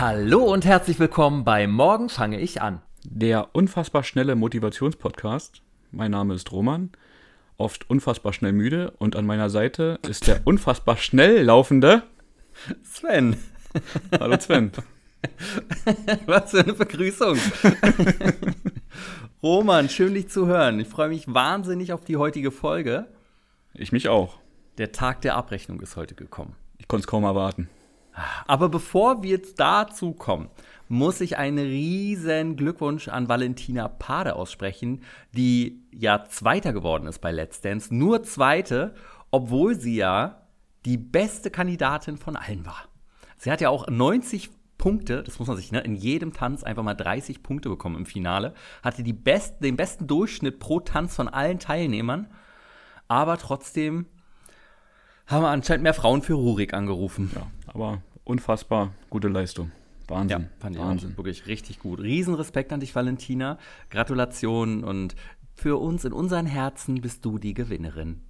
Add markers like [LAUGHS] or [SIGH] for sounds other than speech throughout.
Hallo und herzlich willkommen bei Morgen fange ich an. Der unfassbar schnelle Motivationspodcast. Mein Name ist Roman, oft unfassbar schnell müde und an meiner Seite ist der unfassbar schnell laufende Sven. Hallo Sven. [LAUGHS] Was für eine Begrüßung. [LAUGHS] Roman, schön dich zu hören. Ich freue mich wahnsinnig auf die heutige Folge. Ich mich auch. Der Tag der Abrechnung ist heute gekommen. Ich konnte es kaum erwarten. Aber bevor wir jetzt dazu kommen, muss ich einen riesen Glückwunsch an Valentina Pade aussprechen, die ja Zweiter geworden ist bei Let's Dance. Nur Zweite, obwohl sie ja die beste Kandidatin von allen war. Sie hat ja auch 90 Punkte, das muss man sich, ne, in jedem Tanz einfach mal 30 Punkte bekommen im Finale. Hatte die best, den besten Durchschnitt pro Tanz von allen Teilnehmern. Aber trotzdem haben wir anscheinend mehr Frauen für Rurik angerufen. Ja, aber unfassbar gute Leistung. Wahnsinn. Ja, fand ich Wahnsinn. wirklich richtig gut. Riesenrespekt an dich, Valentina. Gratulation und für uns in unseren Herzen bist du die Gewinnerin.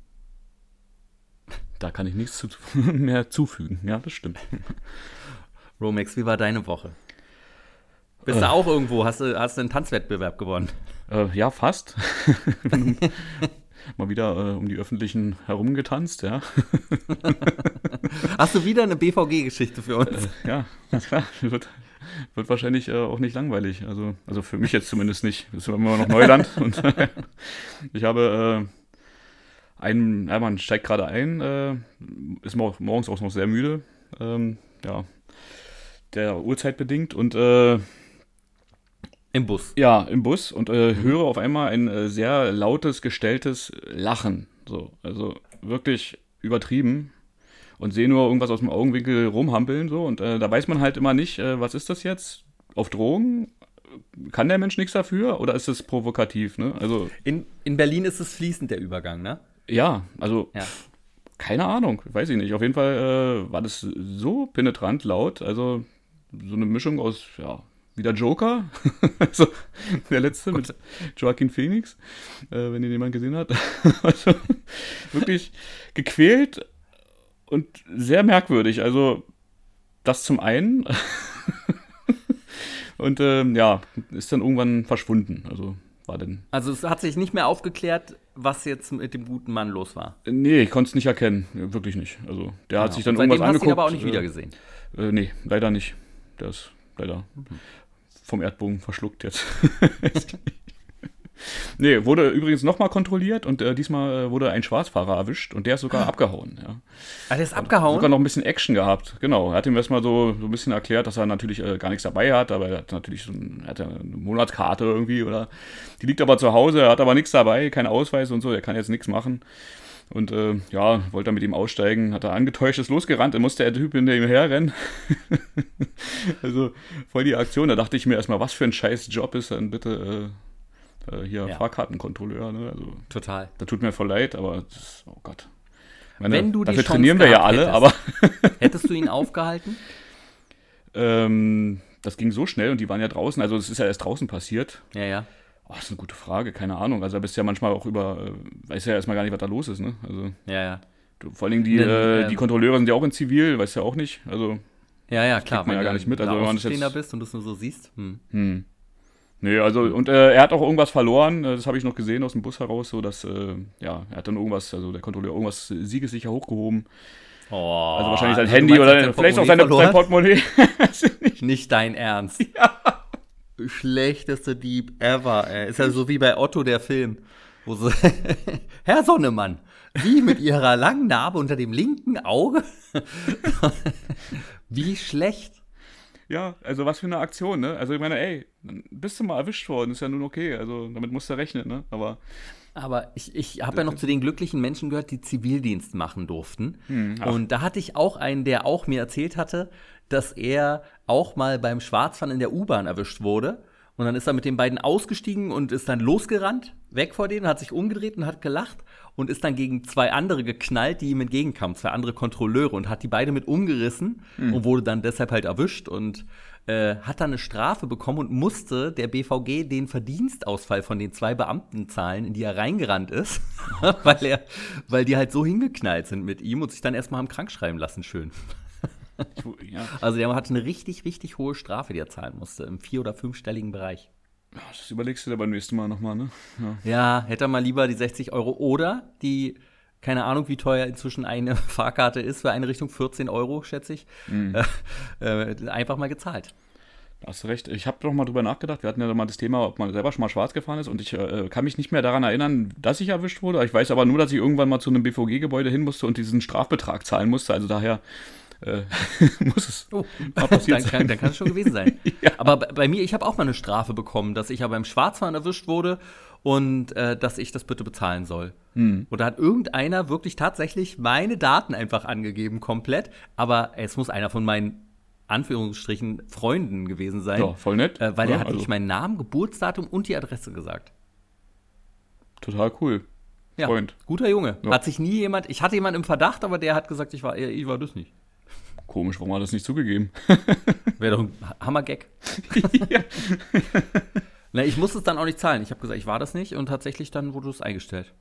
Da kann ich nichts zu, [LAUGHS] mehr zufügen. Ja, das stimmt. [LAUGHS] Romex, wie war deine Woche? Bist Äh. du auch irgendwo? Hast du, hast du einen Tanzwettbewerb gewonnen? Äh, ja, fast. [LAUGHS] Mal wieder äh, um die Öffentlichen herumgetanzt, ja. Hast du wieder eine BVG-Geschichte für uns? Ja, na klar. Wird, wird wahrscheinlich äh, auch nicht langweilig. Also, also für mich jetzt zumindest nicht. Das ist immer noch Neuland. [LAUGHS] und [LAUGHS] ich habe äh, einen, ja, man steigt gerade ein, äh, ist mor morgens auch noch sehr müde. Ähm, ja, der Uhrzeit bedingt und äh, Im Bus. ja, im Bus und äh, höre auf einmal ein äh, sehr lautes, gestelltes Lachen. So, also wirklich übertrieben. Und sehe nur irgendwas aus dem Augenwinkel rumhampeln. So, und äh, da weiß man halt immer nicht, äh, was ist das jetzt? Auf Drogen? Kann der Mensch nichts dafür oder ist es provokativ? Ne? Also, In, in Berlin ist es fließend, der Übergang, ne? ja, also Ja. keine Ahnung, weiß ich nicht. Auf jeden Fall äh, war das so penetrant laut. Also so eine Mischung aus, ja, wie der Joker, [LAUGHS] also der letzte mit Joaquin Phoenix, äh, wenn ihn jemand gesehen hat. [LAUGHS] also wirklich gequält und sehr merkwürdig. Also das zum einen. [LAUGHS] und ähm, ja, ist dann irgendwann verschwunden. Also war dann Also es hat sich nicht mehr aufgeklärt, was jetzt mit dem guten Mann los war. Nee, ich konnte es nicht erkennen. Wirklich nicht. Also, der hat sich dann Und irgendwas hast du ihn angeguckt. aber auch nicht äh, wieder gesehen. Äh, nee, leider nicht. Der ist leider vom Erdbogen verschluckt jetzt. [LAUGHS] nee, wurde übrigens nochmal kontrolliert und äh, diesmal äh, wurde ein Schwarzfahrer erwischt und der ist sogar abgehauen. Ja. Ah, der ist abgehauen? Sogar noch ein bisschen Action gehabt, genau. Er hat ihm erstmal so, so ein bisschen erklärt, dass er natürlich äh, gar nichts dabei hat, aber er hat natürlich so ein, er hat eine Monatskarte irgendwie oder die liegt aber zu Hause, er hat aber nichts dabei, kein Ausweis und so, er kann jetzt nichts machen. Und äh, ja, wollte er mit ihm aussteigen, hat er angetäuscht, ist losgerannt, dann musste der Typ hinter ihm herrennen. [LAUGHS] also voll die Aktion. Da dachte ich mir erstmal, was für ein scheiß Job ist dann bitte äh, äh, hier Ja. Fahrkartenkontrolleur. Ne? Also Total. da tut mir voll leid, aber das oh Gott. Meine, Wenn du die dafür Chance trainieren wir ja alle, hättest. aber [LAUGHS] Hättest du ihn aufgehalten? ähm, das ging so schnell und die waren ja draußen. Also es ist ja erst draußen passiert. Ja, ja. Oh, das ist eine gute Frage, keine Ahnung. Also da bist du ja manchmal auch über, äh, weiß ja erstmal gar nicht, was da los ist. Ne? Also Ja, ja. du, vor allen Dingen die, Denn, äh, ähm, die Kontrolleure sind ja auch in Zivil, weißt du ja auch nicht. Also Ja, ja, klar. man ja gar nicht mit, also da wenn man das jetzt- bist und du es nur so siehst. Hm. Hm. Nee, also, und äh, er hat auch irgendwas verloren, äh, das habe ich noch gesehen aus dem Bus heraus, so dass, äh, ja, er hat dann irgendwas, also der Kontrolleur irgendwas siegessicher hochgehoben. Oh, Also wahrscheinlich sein also Handy meinst, oder er vielleicht auch sein seine, sein Portemonnaie [LAUGHS] Portemonnaie. Nicht dein Ernst. [LAUGHS] Ja. Schlechteste Dieb ever. Ey. Ist ja so wie bei Otto der Film. Wo so, [LAUGHS] Herr Sonnemann, wie mit Ihrer langen Narbe unter dem linken Auge? [LAUGHS] wie schlecht. ja, also was für eine Aktion, ne? Also ich meine, ey, bist du mal erwischt worden, ist ja nun okay, also damit musst du rechnen, ne? Aber Aber ich, ich habe ja noch zu den glücklichen Menschen gehört, die Zivildienst machen durften. ach. und da hatte ich auch einen, der auch mir erzählt hatte, dass er auch mal beim Schwarzfahren in der U-Bahn erwischt wurde. Und dann ist er mit den beiden ausgestiegen und ist dann losgerannt, weg vor denen, hat sich umgedreht und hat gelacht und ist dann gegen zwei andere geknallt, die ihm entgegenkamen, zwei andere Kontrolleure und hat die beide mit umgerissen und wurde dann deshalb halt erwischt und äh, hat dann eine Strafe bekommen und musste der BVG den Verdienstausfall von den zwei Beamten zahlen, in die er reingerannt ist, [LAUGHS] weil er, weil die halt so hingeknallt sind mit ihm und sich dann erstmal haben krank schreiben lassen, schön. Ja. Also der hatte eine richtig, richtig hohe Strafe, die er zahlen musste, im vier- oder fünfstelligen Bereich. Das überlegst du dir beim nächsten Mal nochmal, ne? Ja. ja, hätte er mal lieber die 60 Euro oder die, keine Ahnung, wie teuer inzwischen eine [LAUGHS] Fahrkarte ist, für eine Richtung 14 Euro, schätze ich, mhm. äh, äh, einfach mal gezahlt. Da hast du recht. Ich habe doch mal drüber nachgedacht. Wir hatten ja mal das Thema, ob man selber schon mal schwarz gefahren ist. Und ich äh, kann mich nicht mehr daran erinnern, dass ich erwischt wurde. Ich weiß aber nur, dass ich irgendwann mal zu einem BVG-Gebäude hin musste und diesen Strafbetrag zahlen musste. Also daher äh, [LAUGHS] muss es oh, mal passiert dann, kann, dann kann es schon gewesen sein. [LAUGHS] ja. Aber bei, bei mir, ich habe auch mal eine Strafe bekommen, dass ich ja beim Schwarzfahren erwischt wurde und äh, dass ich das bitte bezahlen soll. Hm. Und da hat irgendeiner wirklich tatsächlich meine Daten einfach angegeben, komplett. Aber es muss einer von meinen Anführungsstrichen Freunden gewesen sein. Ja, voll nett. Äh, weil ja, er hat also. nicht meinen Namen, Geburtsdatum und die Adresse gesagt. Total cool. Ja, Freund. Guter Junge. Ja. Hat sich nie jemand, ich hatte jemanden im Verdacht, aber der hat gesagt, ich war, ich war das nicht. Komisch, warum hat er das nicht zugegeben? Wäre doch ein Hammer-Gag. [LAUGHS] ja. Na, ich musste es dann auch nicht zahlen. Ich habe gesagt, ich war das nicht und tatsächlich dann wurde es eingestellt.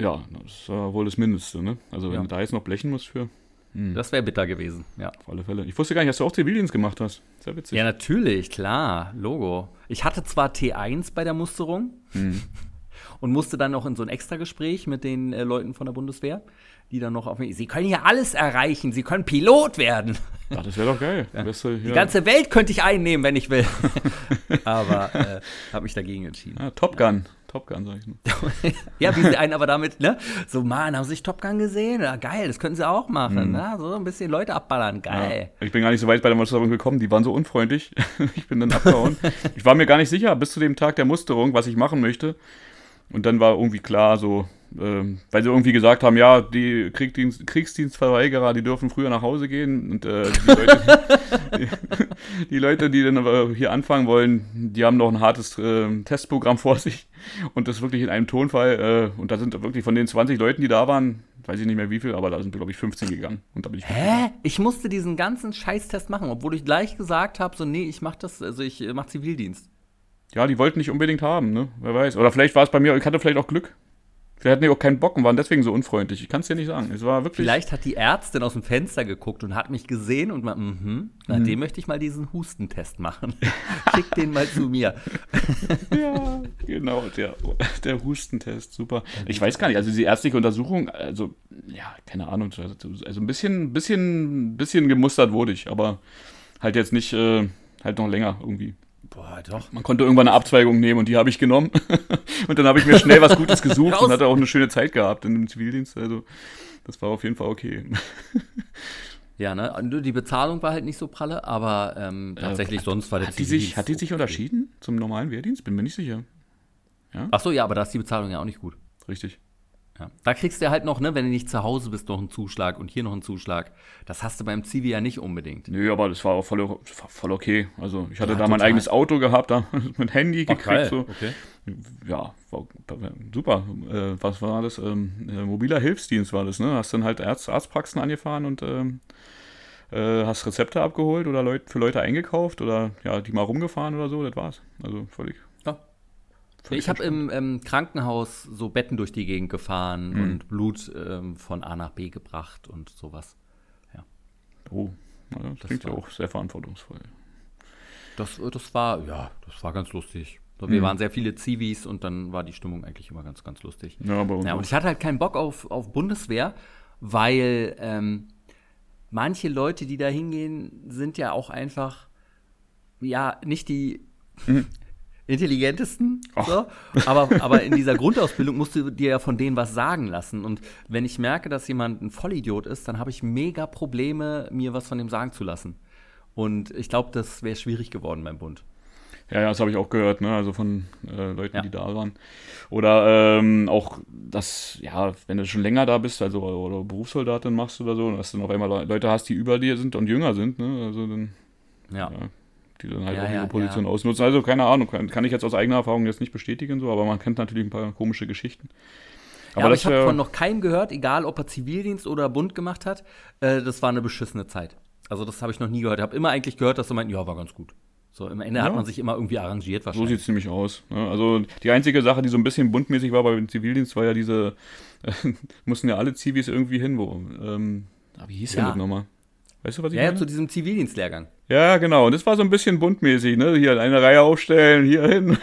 Ja, das ist äh, wohl das Mindeste, ne? Also wenn ja. du da jetzt noch blechen musst für. Hm. Das wäre bitter gewesen, ja. Auf alle Fälle. Ich wusste gar nicht, dass du auch Zivildienst gemacht hast. Sehr witzig. Ja, natürlich, klar. Logo. Ich hatte zwar T1 bei der Musterung hm. [LAUGHS] und musste dann noch in so ein Extragespräch mit den äh, Leuten von der Bundeswehr, die dann noch auf mich. Sie können ja alles erreichen, sie können Pilot werden. Ja, das wäre doch geil. [LAUGHS] Ja. Du, Die ganze Welt könnte ich einnehmen, wenn ich will. [LAUGHS] [LAUGHS] Aber äh, habe mich dagegen entschieden. Ja, Top Gun. Top Gun, sag ich nur. ja, wie sie einen aber damit, ne? So, Mann, haben sie sich Top Gun gesehen? Ja, geil, das können sie auch machen, mhm. ne? So ein bisschen Leute abballern, geil. Ja. Ich bin gar nicht so weit bei der Musterung gekommen, die waren so unfreundlich. ich bin dann abgehauen. ich war mir gar nicht sicher, bis zu dem Tag der Musterung, was ich machen möchte. Und dann war irgendwie klar, so, ähm, weil sie irgendwie gesagt haben, ja, die Kriegsdienst, Kriegsdienstverweigerer, die dürfen früher nach Hause gehen und äh, die, Leute, die, [LAUGHS] die, Leute, die dann aber hier anfangen wollen, die haben noch ein hartes äh, Testprogramm vor sich und das wirklich in einem Tonfall äh, und da sind wirklich von den 20 Leuten, die da waren, weiß ich nicht mehr wie viel, aber da sind glaube ich 15 gegangen und da bin ich Hä? Ich musste diesen ganzen Scheißtest machen, obwohl ich gleich gesagt habe, so nee, ich mach das, also ich äh, mach Zivildienst. Ja, die wollten nicht unbedingt haben, ne? Wer weiß. Oder vielleicht war es bei mir, ich hatte vielleicht auch Glück. Vielleicht hatten die auch keinen Bock und waren deswegen so unfreundlich. Ich kann es dir nicht sagen. Es war wirklich. Vielleicht hat die Ärztin aus dem Fenster geguckt und hat mich gesehen und mal, mhm, na, mhm. dem möchte ich mal diesen Hustentest machen. [LAUGHS] Schick den mal zu mir. [LAUGHS] ja, genau, der, der Hustentest, super. Ich weiß gar nicht, also die ärztliche Untersuchung, also, ja, keine Ahnung, also ein bisschen, bisschen, bisschen gemustert wurde ich, aber halt jetzt nicht, äh, halt noch länger irgendwie. Boah, doch. Man konnte irgendwann eine Abzweigung nehmen und die habe ich genommen. [LAUGHS] und dann habe ich mir schnell was Gutes gesucht und hatte auch eine schöne Zeit gehabt in dem Zivildienst. Also das war auf jeden Fall okay. [LAUGHS] Ja, ne? Die Bezahlung war halt nicht so pralle, aber ähm, tatsächlich äh, sonst war der hat die sich Hat die sich okay. unterschieden zum normalen Wehrdienst? Bin mir nicht sicher. Ja? Ach so, ja, aber da ist die Bezahlung ja auch nicht gut. Richtig. Ja. Da kriegst du halt noch, ne, wenn du nicht zu Hause bist, noch einen Zuschlag und hier noch einen Zuschlag. Das hast du beim Zivi ja nicht unbedingt. Nö, aber das war auch voll, voll okay. Also ich hatte ja, da total. mein eigenes Auto gehabt, da [LAUGHS] mit Handy gekriegt. Geil. So. Okay. Ja, war, super. Äh, was war das? Ähm, äh, mobiler Hilfsdienst war das, ne? Hast dann halt Arzt, Arztpraxen angefahren und ähm, äh, hast Rezepte abgeholt oder Leut, für Leute eingekauft oder ja, die mal rumgefahren oder so, das war's. Also völlig ich habe im, im, Krankenhaus so Betten durch die Gegend gefahren mhm. und Blut ähm, von A nach B gebracht und sowas. Ja. Oh, das, das klingt ja auch sehr verantwortungsvoll. Das, äh, das war, ja, das war ganz lustig. Wir mhm. waren sehr viele Zivis und dann war die Stimmung eigentlich immer ganz, ganz lustig. Ja, aber ja, und ich hatte halt keinen Bock auf, auf Bundeswehr, weil ähm, manche Leute, die da hingehen, sind ja auch einfach, ja, nicht die, mhm intelligentesten. So. Aber, aber in dieser Grundausbildung musst du dir ja von denen was sagen lassen. Und wenn ich merke, dass jemand ein Vollidiot ist, dann habe ich mega Probleme, mir was von dem sagen zu lassen. Und ich glaube, das wäre schwierig geworden beim Bund. Ja, ja das habe ich auch gehört, ne? also von äh, Leuten, ja. die da waren. Oder ähm, auch, dass, ja, wenn du schon länger da bist, also oder Berufssoldatin machst oder so, dass du auf einmal Leute hast, die über dir sind und jünger sind, ne? Also dann. ja, ja die dann halt ja, auch ihre ja, Position ja. ausnutzen. Also keine Ahnung, kann, kann, ich jetzt aus eigener Erfahrung jetzt nicht bestätigen, so, aber man kennt natürlich ein paar komische Geschichten. Aber, aber ich habe von noch keinem gehört, egal ob er Zivildienst oder Bund gemacht hat, äh, das war eine beschissene Zeit. Also das habe ich noch nie gehört. Ich habe immer eigentlich gehört, dass sie meinten, ja, war ganz gut. So, im Ende hat man sich immer irgendwie arrangiert wahrscheinlich. So sieht es nämlich aus. Ne? Also die einzige Sache, die so ein bisschen buntmäßig war beim Zivildienst, war ja diese, äh, [LAUGHS] mussten ja alle Zivis irgendwie hin, wo, ähm, ah, wie hieß ja. denn das nochmal? Weißt du, was ich Ja, ja, meine? zu diesem Zivildienstlehrgang. Ja, genau. Und das war so ein bisschen buntmäßig, ne? Hier eine Reihe aufstellen, hier hin.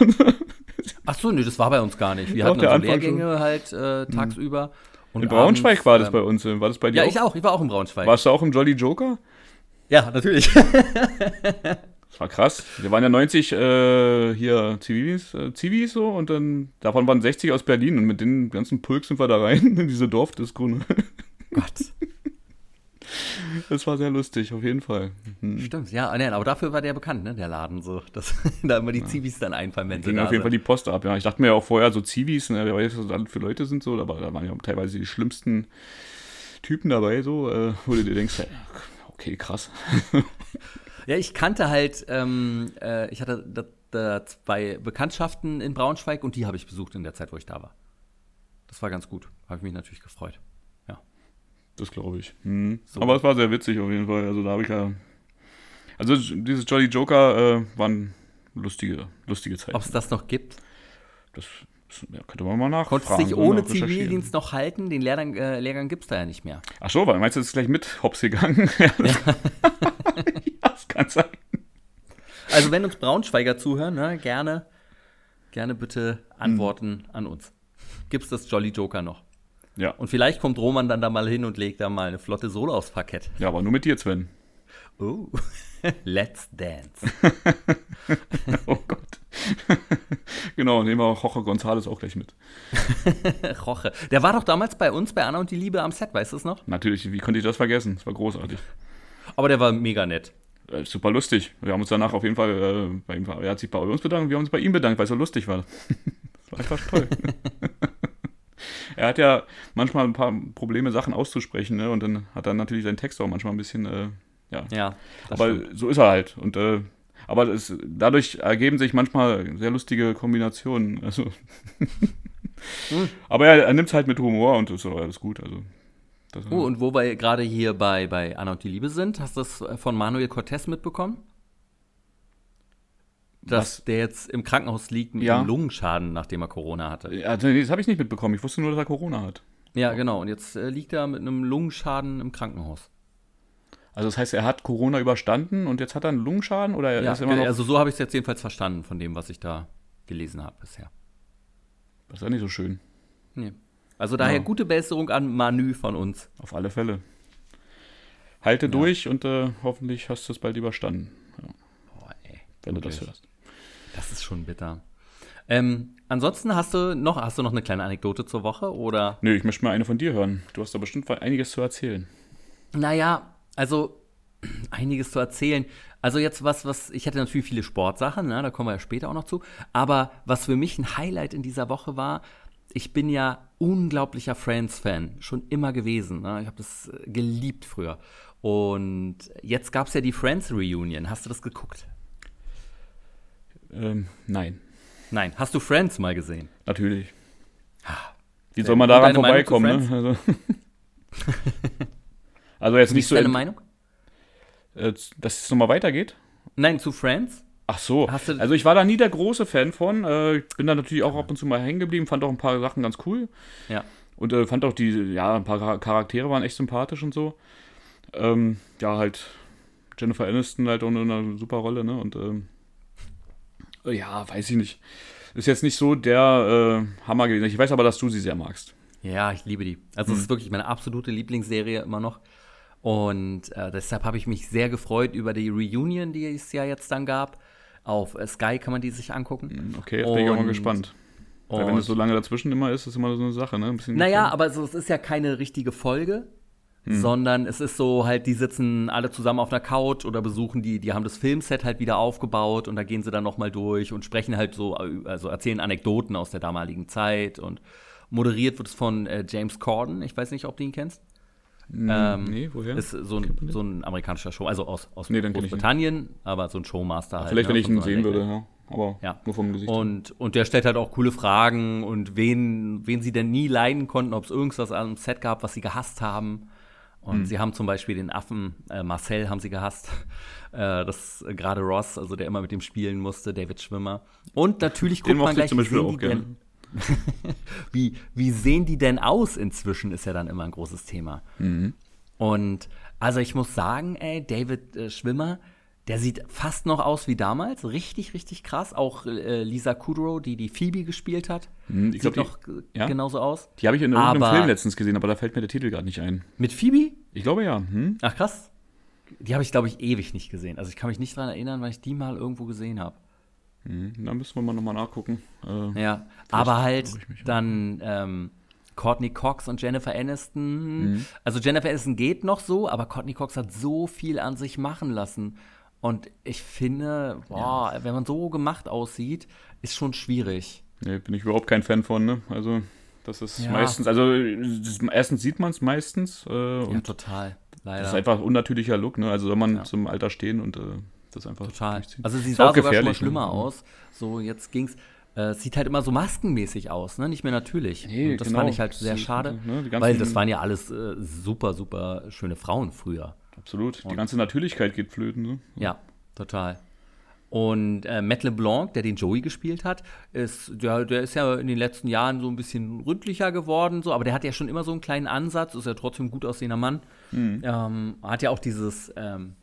[LAUGHS] Ach so, nee, das war bei uns gar nicht. Wir Doch, hatten also Anfang Lehrgänge halt äh, tagsüber. Und In Braunschweig abends, war das ähm, bei uns. War das bei dir Ja, auch? ich auch. Ich war auch in Braunschweig. Warst du auch im Jolly Joker? Ja, natürlich. Das war krass. Wir waren ja 90 äh, hier Zivis, äh, Zivis so und dann davon waren 60 aus Berlin und mit den ganzen Pulk sind wir da rein in diese Dorfdisco. ne? Gott. Das war sehr lustig, auf jeden Fall. Hm. Stimmt, ja, aber dafür war der bekannt, ne, der Laden so, dass [LAUGHS] da immer die Zivis dann einfallen, wenn sie Ging auf jeden Fall die Post ab. Ja. Ich dachte mir ja auch vorher so Zivis, ne, wer weiß, was das für Leute sind so, aber da waren ja teilweise die schlimmsten Typen dabei, so, äh, wo du dir denkst, ja, okay, krass. [LAUGHS] Ja, ich kannte halt, ähm, äh, ich hatte da, da zwei Bekanntschaften in Braunschweig und die habe ich besucht in der Zeit, wo ich da war. Das war ganz gut. Habe ich mich natürlich gefreut. Das glaube ich. Hm. Aber es war sehr witzig auf jeden Fall. Also da habe ich ja. Also dieses Jolly Joker äh, waren lustige, lustige Zeiten. Ob es das noch gibt? Das, ja, könnte man mal nachfragen. Konntest du dich so ohne. Zivildienst noch halten? Den Lehrgang, äh, Lehrgang gibt es da ja nicht mehr. Ach so, weil meinst du, das ist gleich mit Hops gegangen? [LAUGHS] ja, das, [LAUGHS] ja, das kann sein. Also wenn uns Braunschweiger zuhören, ne, gerne, gerne bitte antworten Hm. an uns. Gibt es das Jolly Joker noch? Ja. Und vielleicht kommt Roman dann da mal hin und legt da mal eine flotte Solo aufs Parkett. ja, aber nur mit dir, Sven. Oh, [LAUGHS] let's dance. [LAUGHS] Oh Gott. [LAUGHS] genau, nehmen wir auch Jorge González auch gleich mit. Roche. Der war doch damals bei uns bei Anna und die Liebe am Set, weißt du es noch? Natürlich, wie konnte ich das vergessen? Das war großartig. Aber der war mega nett. Äh, super lustig. Wir haben uns danach auf jeden Fall, äh, bei ihm, er hat sich bei uns bedankt, wir haben uns bei ihm bedankt, weil es so lustig war. Das war einfach toll. Er hat ja manchmal ein paar Probleme, Sachen auszusprechen, ne? Und dann hat er natürlich seinen Text auch manchmal ein bisschen, äh, ja. Ja, Aber stimmt. so ist er halt. Und äh, aber es, dadurch ergeben sich manchmal sehr lustige Kombinationen. Also. Hm. [LAUGHS] Aber er, er nimmt es halt mit Humor und ist auch alles gut. Also, das, Oh, und wo wir gerade hier bei, bei Anna und die Liebe sind, hast du das von Manuel Cortez mitbekommen? Dass Was? der jetzt im Krankenhaus liegt mit Ja. einem Lungenschaden, nachdem er Corona hatte. ja, nee, das habe ich nicht mitbekommen. Ich wusste nur, dass er Corona hat. Ja, genau. Und jetzt äh, liegt er mit einem Lungenschaden im Krankenhaus. Also das heißt, er hat Corona überstanden und jetzt hat er einen Lungenschaden oder er Ja, ist immer noch. also so habe ich es jetzt jedenfalls verstanden von dem, was ich da gelesen habe bisher. das ist ja nicht so schön. Nee. Also daher Ja. gute Besserung an Manu von uns. Auf alle Fälle. Halte durch und äh, hoffentlich hast du es bald überstanden, Boah, ey. wenn du das hörst. Das ist schon bitter. Ähm, ansonsten hast du noch, hast du noch eine kleine Anekdote zur Woche oder? Nö, ich möchte mal eine von dir hören. Du hast da bestimmt einiges zu erzählen. Naja, also einiges zu erzählen. Also jetzt was, was, ich hätte natürlich viele Sportsachen, ne, da kommen wir ja später auch noch zu. Aber was für mich ein Highlight in dieser Woche war, ich bin ja unglaublicher Friends-Fan, schon immer gewesen. Ne? Ich habe das äh, geliebt früher. Und jetzt gab es ja die Friends-Reunion. Hast du das geguckt? Ähm, nein, Nein. Hast du Friends mal gesehen? natürlich. Wie Äh, soll man daran vorbeikommen? Ne? Also, [LAUGHS] also jetzt Wie nicht ist so, deine in- Meinung? äh, dass es nochmal weitergeht. Nein, zu Friends? Ach so, also ich war da nie der große Fan von. Äh, ich bin da natürlich auch ab und zu mal hängen geblieben, fand auch ein paar Sachen ganz cool. Ja. Und äh, fand auch die, ja, ein paar Char- Charaktere waren echt sympathisch und so. Ähm, ja, halt Jennifer Aniston halt auch in einer super Rolle, ne? Und ähm, äh, ja, weiß ich nicht. Ist jetzt nicht so der äh, Hammer gewesen. Ich weiß aber, dass du sie sehr magst. Ja, ich liebe die. Also es ist wirklich meine absolute Lieblingsserie immer noch. Und äh, deshalb habe ich mich sehr gefreut über die Reunion, die es ja jetzt dann gab. Auf äh, Sky kann man die sich angucken. Okay, jetzt bin ich auch mal gespannt. Weil wenn es so lange dazwischen immer ist, ist immer so eine Sache, ne? Ein bisschen Naja, aber so, es ist ja keine richtige Folge, sondern es ist so halt, die sitzen alle zusammen auf einer Couch oder besuchen die, die haben das Filmset halt wieder aufgebaut und da gehen sie dann nochmal durch und sprechen halt so, also erzählen Anekdoten aus der damaligen Zeit und moderiert wird es von äh, James Corden. Ich weiß nicht, ob du ihn kennst. Ähm, nee, woher? Ist so ein, so ein amerikanischer Show, also aus, aus Nee, Großbritannien, aber so ein Showmaster halt. Vielleicht, ne, wenn ich ihn sehen würde, ja. Aber Ja. nur vom Gesicht. und, und der stellt halt auch coole Fragen und wen, wen sie denn nie leiden konnten, ob es irgendwas am Set gab, was sie gehasst haben. Und Hm. sie haben zum Beispiel den Affen, äh, Marcel haben sie gehasst. [LAUGHS] Äh, das äh, gerade Ross, also der immer mit dem spielen musste, David Schwimmer. Und natürlich Den guckt man mochte ich gleich, zum wie Beispiel auch gerne. [LAUGHS] wie, wie sehen die denn aus inzwischen, ist ja dann immer ein großes Thema. Mhm. Und also ich muss sagen, ey, David äh, Schwimmer, der sieht fast noch aus wie damals. Richtig, richtig krass. Auch äh, Lisa Kudrow, die die Phoebe gespielt hat, Hm, sieht glaub, noch die- ja? genauso aus. Die habe ich in irgendeinem Aber- Film letztens gesehen, aber da fällt mir der Titel gerade nicht ein. Mit Phoebe? Ich glaube ja. Hm? Ach krass. Die habe ich, glaube ich, ewig nicht gesehen. Also ich kann mich nicht daran erinnern, weil ich die mal irgendwo gesehen habe. Hm, Da müssen wir mal nochmal nachgucken. Äh, Ja, aber halt dann ähm, Courtney Cox und Jennifer Aniston. Also Jennifer Aniston geht noch so, aber Courtney Cox hat so viel an sich machen lassen. Und ich finde, boah, wenn man so gemacht aussieht, ist schon schwierig. Nee, bin ich überhaupt kein Fan von, ne? Also, das ist Ja. meistens, also erstens sieht man es meistens äh, Ja, total. Leider. das ist einfach ein unnatürlicher Look, ne? Also soll man Ja. zum Alter stehen und äh, das einfach Total. Also sie sah auch sogar schon mal gefährlich, schlimmer ne? aus. So, jetzt ging's. Äh, sieht halt immer so maskenmäßig aus, ne? Nicht mehr natürlich. Nee, Und das genau. fand ich halt sehr schade. ne, weil das waren ja alles äh, super, super schöne Frauen früher. Absolut. Die ganze Natürlichkeit geht flöten, ne? Ja, total. Und äh, Matt LeBlanc, der den Joey gespielt hat, ist, der, der ist ja in den letzten Jahren so ein bisschen ründlicher geworden, so, aber der hat ja schon immer so einen kleinen Ansatz, ist ja trotzdem ein gut aussehender Mann. Ähm, hat ja auch dieses ähm,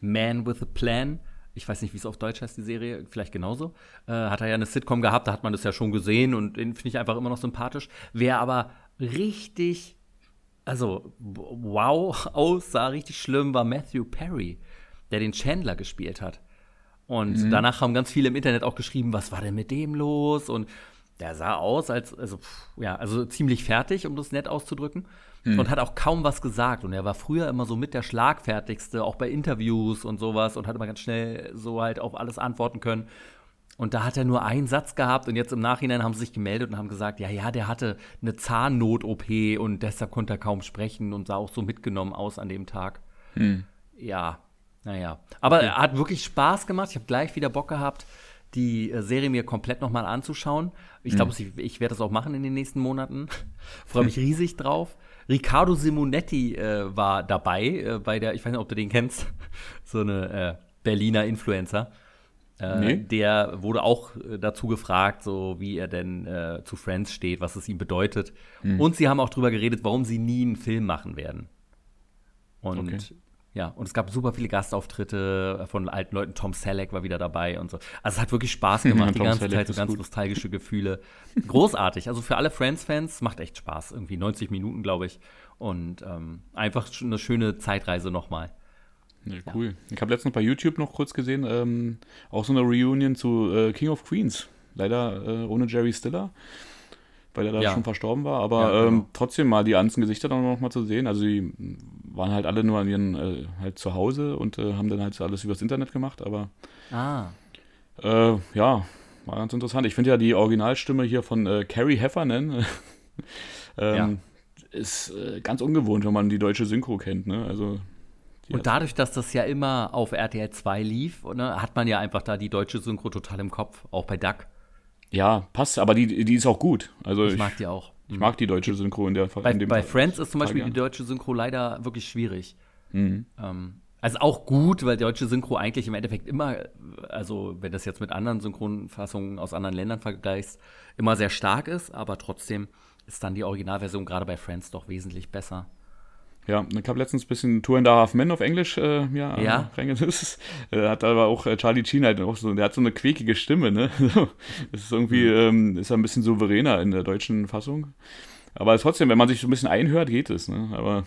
Man with a Plan. Ich weiß nicht, wie es auf Deutsch heißt, die Serie, vielleicht genauso. Äh, hat er ja eine Sitcom gehabt, da hat man das ja schon gesehen und den finde ich einfach immer noch sympathisch. Wer aber richtig, also wow [LAUGHS] aussah, richtig schlimm, war Matthew Perry, der den Chandler gespielt hat. Und danach haben ganz viele im Internet auch geschrieben, was war denn mit dem los? Und der sah aus, als, also, pff, ja, also ziemlich fertig, um das nett auszudrücken. Und hat auch kaum was gesagt. Und er war früher immer so mit der Schlagfertigste, auch bei Interviews und sowas und hat immer ganz schnell so halt auf alles antworten können. Und da hat er nur einen Satz gehabt und jetzt im Nachhinein haben sie sich gemeldet und haben gesagt, ja, ja, der hatte eine Zahnnot-OP und deshalb konnte er kaum sprechen und sah auch so mitgenommen aus an dem Tag. Ja, naja. Aber er hat wirklich Spaß gemacht. Ich habe gleich wieder Bock gehabt, die äh, Serie mir komplett nochmal anzuschauen. Ich glaube, ich, ich werde das auch machen in den nächsten Monaten. [LAUGHS] Freue mich [LAUGHS] riesig drauf. Riccardo Simonetti äh, war dabei äh, bei der, ich weiß nicht, ob du den kennst, [LAUGHS] so eine äh, Berliner Influencer. Äh, Nee. Der wurde auch äh, dazu gefragt, so wie er denn äh, zu Friends steht, was es ihm bedeutet. Und sie haben auch drüber geredet, warum sie nie einen Film machen werden. Und Okay. ja, und es gab super viele Gastauftritte von alten Leuten. Tom Selleck war wieder dabei und so. Also es hat wirklich Spaß [LAUGHS] gemacht, die Tom ganze Selleck Zeit, so ganz gut. nostalgische Gefühle. Großartig. Also für alle Friends-Fans macht echt Spaß. Irgendwie 90 Minuten, glaube ich. Und ähm, einfach eine schöne Zeitreise nochmal. Ja, cool. Ich habe letztens bei YouTube noch kurz gesehen, ähm, auch so eine Reunion zu äh, King of Queens. Leider äh, ohne Jerry Stiller, weil er da Ja. schon verstorben war. Aber Ja, genau. ähm, trotzdem mal die ganzen Gesichter dann noch mal zu sehen. Also die waren halt alle nur an ihren äh, halt zu Hause und äh, haben dann halt alles übers Internet gemacht. Aber Ah. äh, ja, war ganz interessant. Ich finde ja die Originalstimme hier von äh, Carrie Heffernan [LAUGHS] ähm, ist ganz ungewohnt, wenn man die deutsche Synchro kennt. Ne? Also die Und dadurch, dass das ja immer auf RTL 2 lief, ne, hat man ja einfach da die deutsche Synchro total im Kopf. Auch bei Duck. Ja, passt, aber die, die ist auch gut. Also Ich mag die auch. Ich mag die deutsche Synchro in der Bei, in dem bei. Friends ist zum Beispiel die deutsche Synchro leider wirklich schwierig. Mhm. Ähm, also auch gut, weil deutsche Synchro eigentlich im Endeffekt immer, also wenn das jetzt mit anderen Synchronfassungen aus anderen Ländern vergleichst, immer sehr stark ist, aber trotzdem ist dann die Originalversion gerade bei Friends doch wesentlich besser. Ja, ich habe letztens ein bisschen Tour and a Half Men auf Englisch äh, ja, Ja. reinge- Das [LAUGHS] ist, äh, hat aber auch äh, Charlie Sheen halt auch so, der hat so eine quäkige Stimme, ne? [LAUGHS] Das ist irgendwie, Mhm. ähm, ist ein bisschen souveräner in der deutschen Fassung. Aber trotzdem, wenn man sich so ein bisschen einhört, geht es, ne? Aber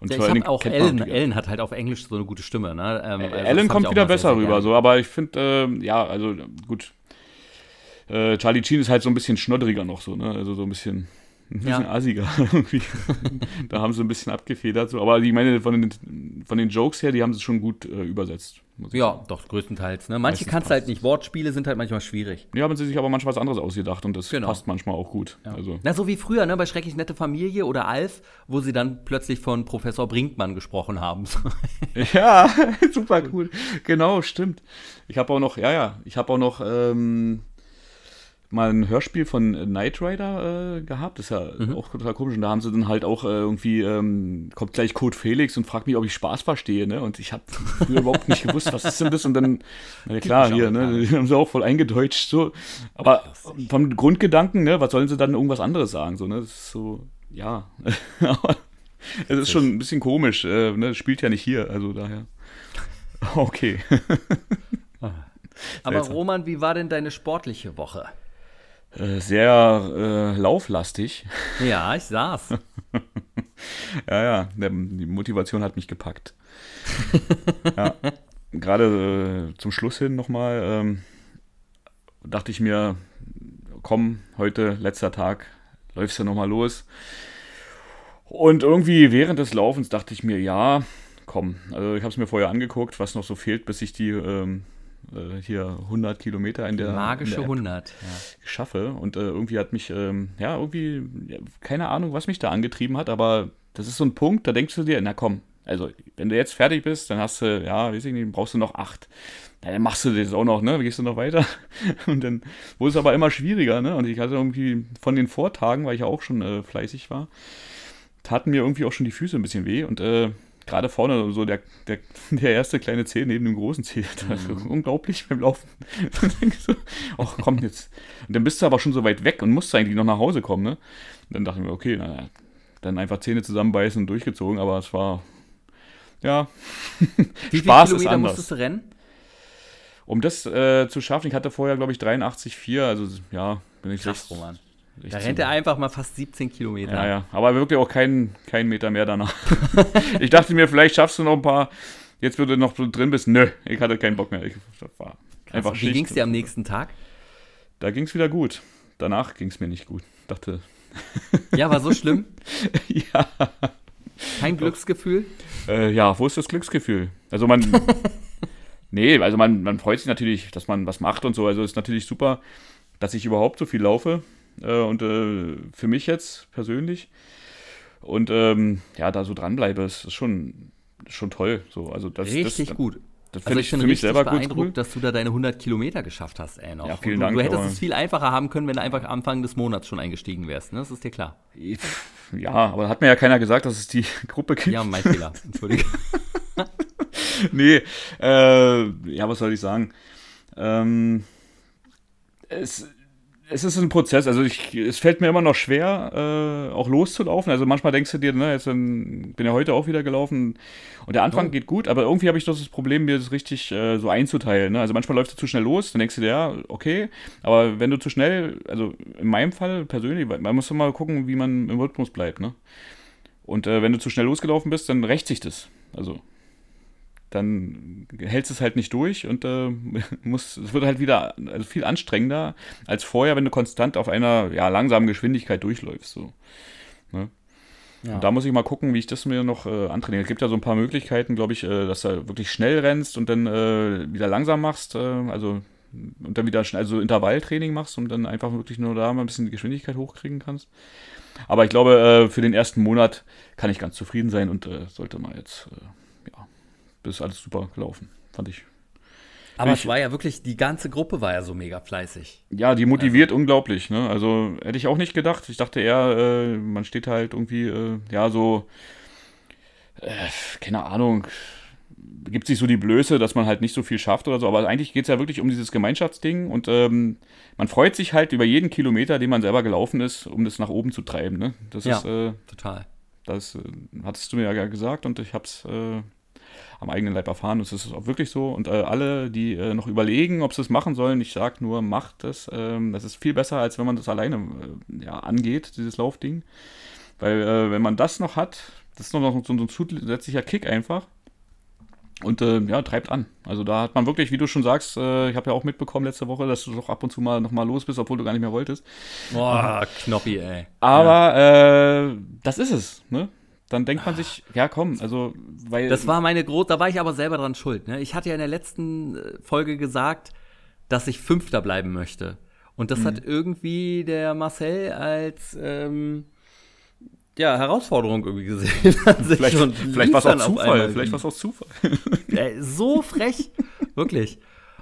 und Ja, ich habe auch Ellen. Ellen hat halt auf Englisch so eine gute Stimme. Ne? Ähm, also Ellen kommt wieder mal sehr, besser sehr rüber, so, aber ich finde, ähm, ja, also gut. Äh, Charlie Sheen ist halt so ein bisschen schnoddriger noch so, ne? Also so ein bisschen, ein bisschen Ja. assiger [LAUGHS] da haben sie ein bisschen abgefedert, so. Aber ich meine, von den, von den Jokes her, die haben sie schon gut äh, übersetzt. Ja, sagen. doch, größtenteils. Ne? Manche kannst du halt nicht. Wortspiele sind halt manchmal schwierig. Ja, haben sie sich aber manchmal was anderes ausgedacht und das Genau. passt manchmal auch gut. Also, Na, so wie früher, ne, bei Schrecklich Nette Familie oder Alf, wo sie dann plötzlich von Professor Brinkmann gesprochen haben. [LAUGHS] Ja, [LAUGHS] super cool. Genau, stimmt. Ich habe auch noch, ja, ja, ich habe auch noch ähm, mal ein Hörspiel von Knight Rider äh, gehabt. Das ist ja Mhm. auch total komisch. Und da haben sie dann halt auch äh, irgendwie, ähm, kommt gleich Code Felix und fragt mich, ob ich Spaß verstehe. Ne? Und ich habe früher überhaupt nicht gewusst, was ist denn das? Und dann, [LAUGHS] na klar, hier, ne, die haben sie auch voll eingedeutscht. So. Aber vom Grundgedanken, ne, was sollen sie dann irgendwas anderes sagen? So, ne? Das ist so, ja. [LAUGHS] Aber es ist schon ein bisschen komisch. Äh, ne? Spielt ja nicht hier, also daher. [LAUGHS] Okay. Aber Roman, wie war denn deine sportliche Woche? Äh, sehr äh, lauflastig. [LAUGHS] Ja, ich saß. [LAUGHS] ja, ja, die Motivation hat mich gepackt. [LAUGHS] ja, gerade äh, zum Schluss hin nochmal ähm, dachte ich mir, komm, heute letzter Tag, läufst du nochmal los. Und irgendwie während des Laufens dachte ich mir, ja, komm, also ich habe es mir vorher angeguckt, was noch so fehlt, bis ich die ähm, äh, hier 100 Kilometer in der magische in der 100 ja. schaffe und äh, irgendwie hat mich ähm, ja irgendwie ja, keine Ahnung, was mich da angetrieben hat, aber das ist so ein Punkt, da denkst du dir, na komm, also wenn du jetzt fertig bist, dann hast du ja, weiß ich nicht, brauchst du noch acht. Dann machst du das auch noch, ne? Gehst du noch weiter? [LAUGHS] Und dann wurde es aber immer schwieriger, ne? Und ich hatte irgendwie von den Vortagen, weil ich ja auch schon äh, fleißig war, taten mir irgendwie auch schon die Füße ein bisschen weh und äh, gerade vorne so der, der, der erste kleine Zeh neben dem großen Zeh. [LAUGHS] Das ist mhm. unglaublich beim Laufen. [LAUGHS] so, ach komm jetzt. Und dann bist du aber schon so weit weg und musst eigentlich noch nach Hause kommen, ne? Und dann dachte ich mir, okay, na, dann einfach Zähne zusammenbeißen und durchgezogen, aber es war, ja, [LAUGHS] Wie Spaß viele Kilometer musstest du rennen? Um das äh, zu schaffen, ich hatte vorher, glaube ich, 83,4, also ja, bin ich Krass, Roman. Da rennt er einfach mal fast 17 Kilometer. Ja, ja. Aber wirklich auch keinen kein Meter mehr danach. [LAUGHS] ich dachte mir, vielleicht schaffst du noch ein paar. Jetzt, wo du noch drin bist, nö, ich hatte keinen Bock mehr. Ich war einfach Wie ging es dir am nächsten Tag? Da ging es wieder gut. Danach ging es mir nicht gut. Dachte. [LAUGHS] ja, war so schlimm? [LAUGHS] ja. Kein Glücksgefühl? Äh, ja, wo ist das Glücksgefühl? Also man. nee, also man, man freut sich natürlich, dass man was macht und so. Also ist natürlich super, dass ich überhaupt so viel laufe. Äh, und äh, für mich jetzt persönlich. Und ähm, ja, da so dranbleibe, ist, ist schon, schon toll. So, also das, Richtig das, gut. Das also ich bin für mich selber beeindruckt, cool. dass du da deine 100 Kilometer geschafft hast, ey, noch. Ja, vielen du, Dank. Du hättest es viel einfacher haben können, wenn du einfach Anfang des Monats schon eingestiegen wärst, ne? Das ist dir klar. Ja, aber hat mir ja keiner gesagt, dass es die [LAUGHS] Gruppe gibt. Ja, mein Fehler. Entschuldige. [LAUGHS] nee, äh, ja, was soll ich sagen? Ähm, es es ist ein Prozess. Also ich, es fällt mir immer noch schwer, äh, auch loszulaufen. Also manchmal denkst du dir, ne, jetzt bin ja heute auch wieder gelaufen und der Anfang oh. geht gut, aber irgendwie habe ich doch das Problem, mir das richtig äh, so einzuteilen. Ne? Also manchmal läufst du zu schnell los, dann denkst du dir, ja, okay, aber wenn du zu schnell, also in meinem Fall persönlich, man muss immer gucken, wie man im Rhythmus bleibt. Ne? Und äh, wenn du zu schnell losgelaufen bist, dann rächt sich das. Also dann hältst du es halt nicht durch und äh, [LAUGHS] muss, es wird halt wieder also viel anstrengender als vorher, wenn du konstant auf einer ja, langsamen Geschwindigkeit durchläufst. So. Ne? Ja. Und da muss ich mal gucken, wie ich das mir noch äh, antrainiere. Es gibt ja so ein paar Möglichkeiten, glaube ich, äh, dass du wirklich schnell rennst und dann äh, wieder langsam machst, äh, also und dann wieder schnell, also Intervalltraining machst und dann einfach wirklich nur da mal ein bisschen die Geschwindigkeit hochkriegen kannst. Aber ich glaube, äh, für den ersten Monat kann ich ganz zufrieden sein und äh, sollte mal jetzt ist alles super gelaufen, fand ich. Aber ich, es war ja wirklich, die ganze Gruppe war ja so mega fleißig. Ja, die motiviert also. unglaublich, ne? Also hätte ich auch nicht gedacht. Ich dachte eher, äh, man steht halt irgendwie, äh, ja, so, äh, keine Ahnung, gibt sich so die Blöße, dass man halt nicht so viel schafft oder so. Aber eigentlich geht es ja wirklich um dieses Gemeinschaftsding und ähm, man freut sich halt über jeden Kilometer, den man selber gelaufen ist, um das nach oben zu treiben, ne? Das ja, ist, äh, total. Das äh, hattest du mir ja gesagt und ich hab's äh, am eigenen Leib erfahren. Und es ist auch wirklich so. Und äh, alle, die äh, noch überlegen, ob sie es machen sollen, ich sage nur, macht es. Ähm, das ist viel besser, als wenn man das alleine äh, ja, angeht, dieses Laufding. Weil äh, wenn man das noch hat, das ist noch so, so ein zusätzlicher Kick einfach. Und äh, ja, treibt an. Also da hat man wirklich, wie du schon sagst, äh, ich habe ja auch mitbekommen letzte Woche, dass du doch ab und zu mal nochmal los bist, obwohl du gar nicht mehr wolltest. Boah, Knoppi, ey. Aber ja. äh, das ist es, ne? Dann denkt man sich, ja komm, also weil. Das war meine große, da war ich aber selber dran schuld. Ne? Ich hatte ja in der letzten äh, Folge gesagt, dass ich Fünfter bleiben möchte. Und das mhm. hat irgendwie der Marcel als ähm, ja, Herausforderung irgendwie gesehen. [LAUGHS] vielleicht vielleicht war es auch Zufall. Vielleicht war es [LAUGHS] auch Zufall. so frech, wirklich.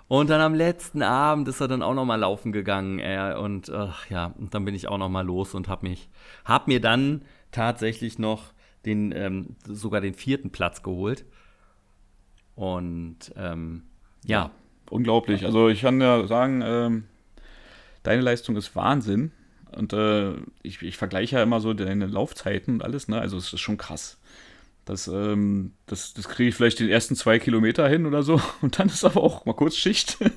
Und dann am letzten Abend ist er dann auch noch mal laufen gegangen. Ey, und ach, ja, und dann bin ich auch noch mal los und hab mich, hab mir dann tatsächlich noch den, ähm, sogar den vierten Platz geholt. Und ähm, ja. ja. Unglaublich. Also ich kann ja sagen, ähm, deine Leistung ist Wahnsinn. Und äh, ich, ich vergleiche ja immer so deine Laufzeiten und alles, ne? Also es ist schon krass. Das, ähm, das, das kriege ich vielleicht den ersten zwei Kilometer hin oder so. [LAUGHS] Und dann ist aber auch mal kurz Schicht. [LAUGHS]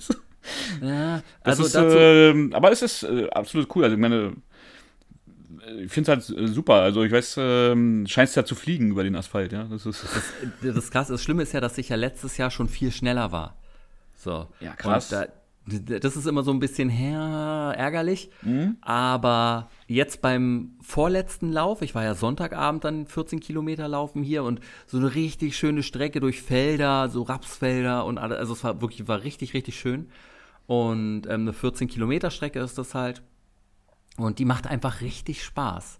Ja, also ist, ähm, aber es ist äh, absolut cool. Also ich meine, ich finde es halt äh, super. Also ich weiß, ähm, scheinst ja zu fliegen über den Asphalt, ja. Das ist das [LAUGHS] krasse, das Schlimme ist ja, dass ich ja letztes Jahr schon viel schneller war. So. Ja, krass. Da, das ist immer so ein bisschen her ärgerlich. Mhm. Aber jetzt beim vorletzten Lauf, ich war ja Sonntagabend dann 14 Kilometer laufen hier und so eine richtig schöne Strecke durch Felder, so Rapsfelder und alles. Also es war wirklich, war richtig, richtig schön. Und ähm, eine 14 Kilometer Strecke ist das halt. Und die macht einfach richtig Spaß.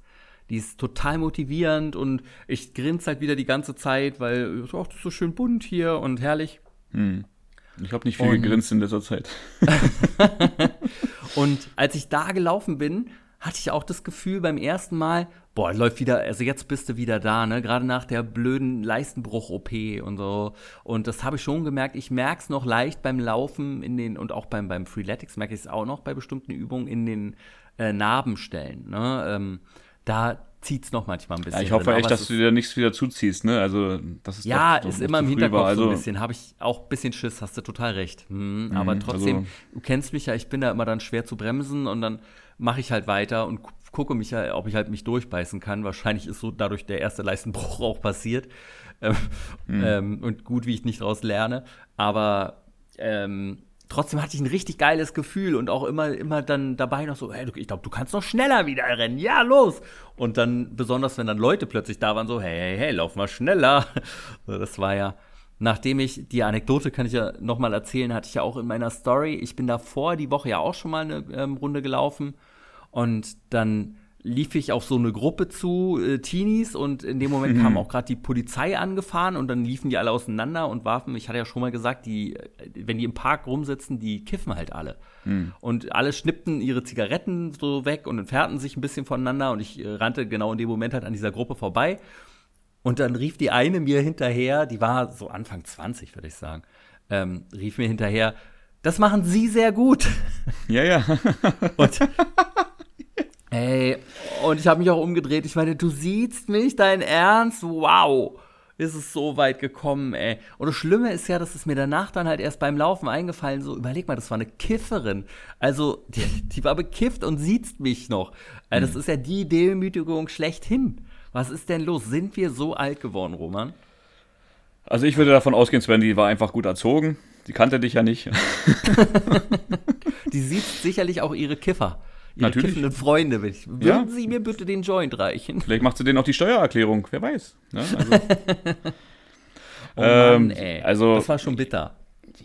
Die ist total motivierend und ich grinse halt wieder die ganze Zeit, weil ach, das ist so schön bunt hier und herrlich. ich habe nicht viel Und- gegrinst in letzter Zeit. [LAUGHS] Und als ich da gelaufen bin, hatte ich auch das Gefühl beim ersten Mal, boah, läuft wieder, also jetzt bist du wieder da, ne? Gerade nach der blöden Leistenbruch-OP und so. Und das habe ich schon gemerkt. Ich merke es noch leicht beim Laufen in den, und auch beim, beim Freeletics merke ich es auch noch bei bestimmten Übungen in den äh, Narbenstellen. Ne? Ähm, da zieht es noch manchmal ein bisschen. Ja, ich hoffe drin, echt, aber dass du dir nichts wieder zuziehst, ne? Also, das ist ja, doch- ist doch immer im Hinterkopf war. so Also, ein bisschen. Habe ich auch ein bisschen Schiss, hast du total recht. Hm, aber Mhm, trotzdem, also- du kennst mich ja, ich bin da immer dann schwer zu bremsen und dann mache ich halt weiter und gu- gucke mich ja, ob ich halt mich durchbeißen kann. Wahrscheinlich ist so dadurch der erste Leistenbruch auch passiert. Ähm, Mhm. ähm, und gut, wie ich nicht daraus lerne. Aber ähm, trotzdem hatte ich ein richtig geiles Gefühl und auch immer, immer dann dabei noch so, hey, ich glaube, du kannst noch schneller wieder rennen, ja, los! Und dann, besonders wenn dann Leute plötzlich da waren, so, hey, hey, hey, lauf mal schneller. [LAUGHS] Das war ja, nachdem ich, die Anekdote kann ich ja nochmal erzählen, hatte ich ja auch in meiner Story, ich bin davor die Woche ja auch schon mal eine ähm, Runde gelaufen und dann lief ich auf so eine Gruppe zu, äh, Teenies, und in dem Moment kam auch gerade die Polizei angefahren und dann liefen die alle auseinander und warfen, ich hatte ja schon mal gesagt, die, äh, wenn die im Park rumsitzen, die kiffen halt alle. Und alle schnippten ihre Zigaretten so weg und entfernten sich ein bisschen voneinander und ich äh, rannte genau in dem Moment halt an dieser Gruppe vorbei. Und dann rief die eine mir hinterher, die war so Anfang 20, würde ich sagen, ähm, rief mir hinterher, das machen Sie sehr gut. ja, ja. Und, ey, und ich habe mich auch umgedreht. Ich meine, du siehst mich, dein Ernst? Wow. Ist es so weit gekommen, ey. Und das Schlimme ist ja, dass es mir danach dann halt erst beim Laufen eingefallen, so, überleg mal, das war eine Kifferin. Also, die, die war bekifft und sieht mich noch. Äh, Das ist ja die Demütigung schlechthin. Was ist denn los? Sind wir so alt geworden, Roman? Also, ich würde davon ausgehen, Sven, die war einfach gut erzogen. Die kannte dich ja nicht. [LAUGHS] Die sieht sicherlich auch ihre Kiffer. Ihre Natürlich. kiffenden Freunde. Würden Ja. Sie mir bitte den Joint reichen? Vielleicht macht sie denen auch die Steuererklärung, wer weiß. Ne? [LAUGHS] Also, Oh Mann, Ähm, ey. also- das war schon bitter.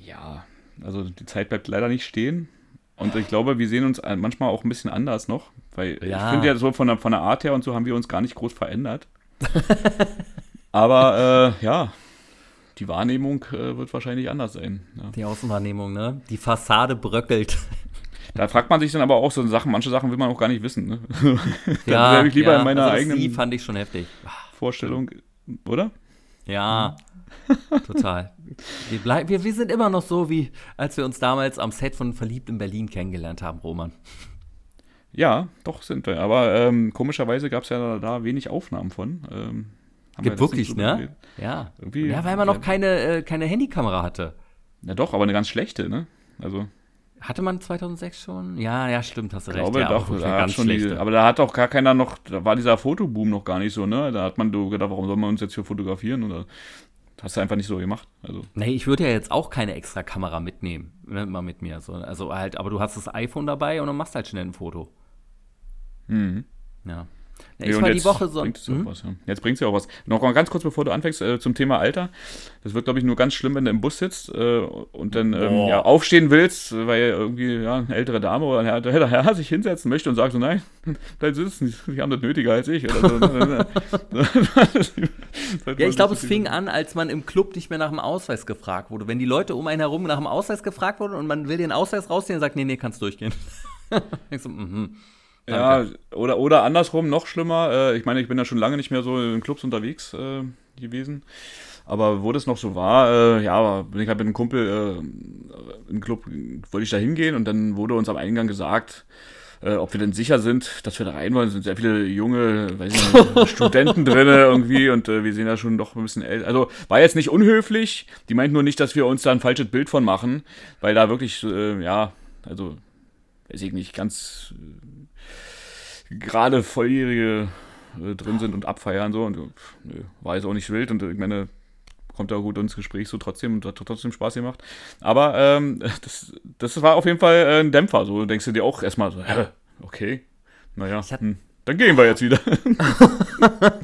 ja, also die Zeit bleibt leider nicht stehen. Und ich glaube, wir sehen uns manchmal auch ein bisschen anders noch. Weil Ja. ich finde ja so von der, von der Art her und so haben wir uns gar nicht groß verändert. [LAUGHS] Aber äh, ja, die Wahrnehmung äh, wird wahrscheinlich anders sein. Ja. Die Außenwahrnehmung, ne? Die Fassade bröckelt. Da fragt man sich dann aber auch so Sachen, manche Sachen will man auch gar nicht wissen. Ne? [LAUGHS] ja, wäre ich lieber ja, in meiner also das eigenen- Sie fand ich schon heftig. Vorstellung, oder? Ja, total. Wir, bleib, wir, wir sind immer noch so, wie als wir uns damals am Set von Verliebt in Berlin kennengelernt haben, Roman. Ja, doch sind wir. Aber ähm, komischerweise gab es ja da wenig Aufnahmen von. Ähm, Gibt wirklich, ne? Ja. Ja, weil man noch keine, äh, keine Handykamera hatte. Ja, doch, aber eine ganz schlechte, ne? Also, Hatte man 2006 schon? Ja, ja, stimmt, hast du recht. glaube ja, doch, auch da schon die, aber da hat auch gar keiner noch, da war dieser Fotoboom noch gar nicht so, ne? Da hat man gedacht, warum soll man uns jetzt hier fotografieren? Oder hast du einfach nicht so gemacht. Also, Nee, ich würde ja jetzt auch keine extra Kamera mitnehmen, ne, mal mit mir. So, also halt, aber du hast das iPhone dabei und dann machst halt schnell ein Foto. mhm. Ja. Nee, ich war die jetzt Woche so. Bringt Hm? was, ja. Jetzt bringt es ja auch was. Noch mal ganz kurz, bevor du anfängst, äh, zum Thema Alter. Das wird, glaube ich, nur ganz schlimm, wenn du im Bus sitzt äh, und dann ähm, ja, aufstehen willst, weil irgendwie ja, eine ältere Dame oder ein älterer Herr sich hinsetzen möchte und sagt so, nein, [LAUGHS] bleib sitzen, die haben das nötiger als ich. So. [LAUGHS] [LAUGHS] Ja, ich glaube, es fing an, als man im Club nicht mehr nach dem Ausweis gefragt wurde. Wenn die Leute um einen herum nach dem Ausweis gefragt wurden und man will den Ausweis rausziehen und sagt, nee, nee, kannst durchgehen. ich so, mhm. Ja, oder, oder andersrum, noch schlimmer. Äh, ich meine, ich bin ja schon lange nicht mehr so in Clubs unterwegs äh, gewesen. Aber wo das noch so war, äh, ja, bin ich halt mit einem Kumpel äh, im Club, wollte ich da hingehen und dann wurde uns am Eingang gesagt, äh, ob wir denn sicher sind, dass wir da rein wollen. Es sind sehr viele junge, weiß ich nicht, [LAUGHS] Studenten drin irgendwie und äh, wir sehen da schon doch ein bisschen älter. Also war jetzt nicht unhöflich. Die meinten nur nicht, dass wir uns da ein falsches Bild von machen, weil da wirklich, äh, ja, also, weiß ich nicht, ganz gerade Volljährige äh, drin sind und abfeiern so und nö, war jetzt auch nicht wild und äh, ich meine, kommt da gut ins Gespräch so trotzdem und hat trotzdem Spaß gemacht. Aber ähm, [LAUGHS] das, das war auf jeden Fall äh, ein Dämpfer. So denkst du dir auch erstmal so, hä, okay, naja, hm, dann gehen wir jetzt wieder. [LAUGHS]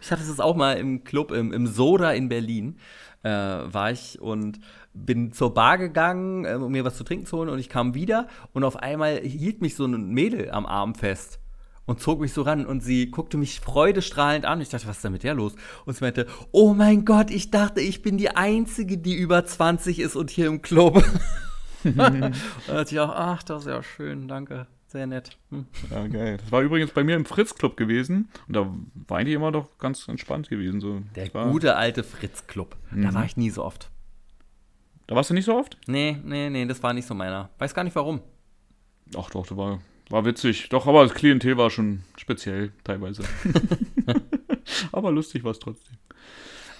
ich hatte es auch mal im Club, im, im Soda in Berlin, äh, war ich und bin zur Bar gegangen, äh, um mir was zu trinken zu holen und ich kam wieder und auf einmal hielt mich so ein Mädel am Arm fest und zog mich so ran und sie guckte mich freudestrahlend an. Ich dachte, was ist denn mit der los? Und sie meinte, oh mein Gott, ich dachte, ich bin die Einzige, die über 20 ist und hier im Club. [LAUGHS] und da dachte ich auch, ach, das ist ja schön, danke. Sehr nett. Hm. Geil. Das war übrigens bei mir im Fritz-Club gewesen und da war eigentlich immer doch ganz entspannt gewesen. So. Der gute alte Fritz-Club. Mhm. Da war ich nie so oft. Da warst du nicht so oft? Nee, nee, nee, das war nicht so meiner. Weiß gar nicht warum. Ach doch, da war war witzig. Doch, aber das Klientel war schon speziell teilweise. [LAUGHS] aber lustig war es trotzdem.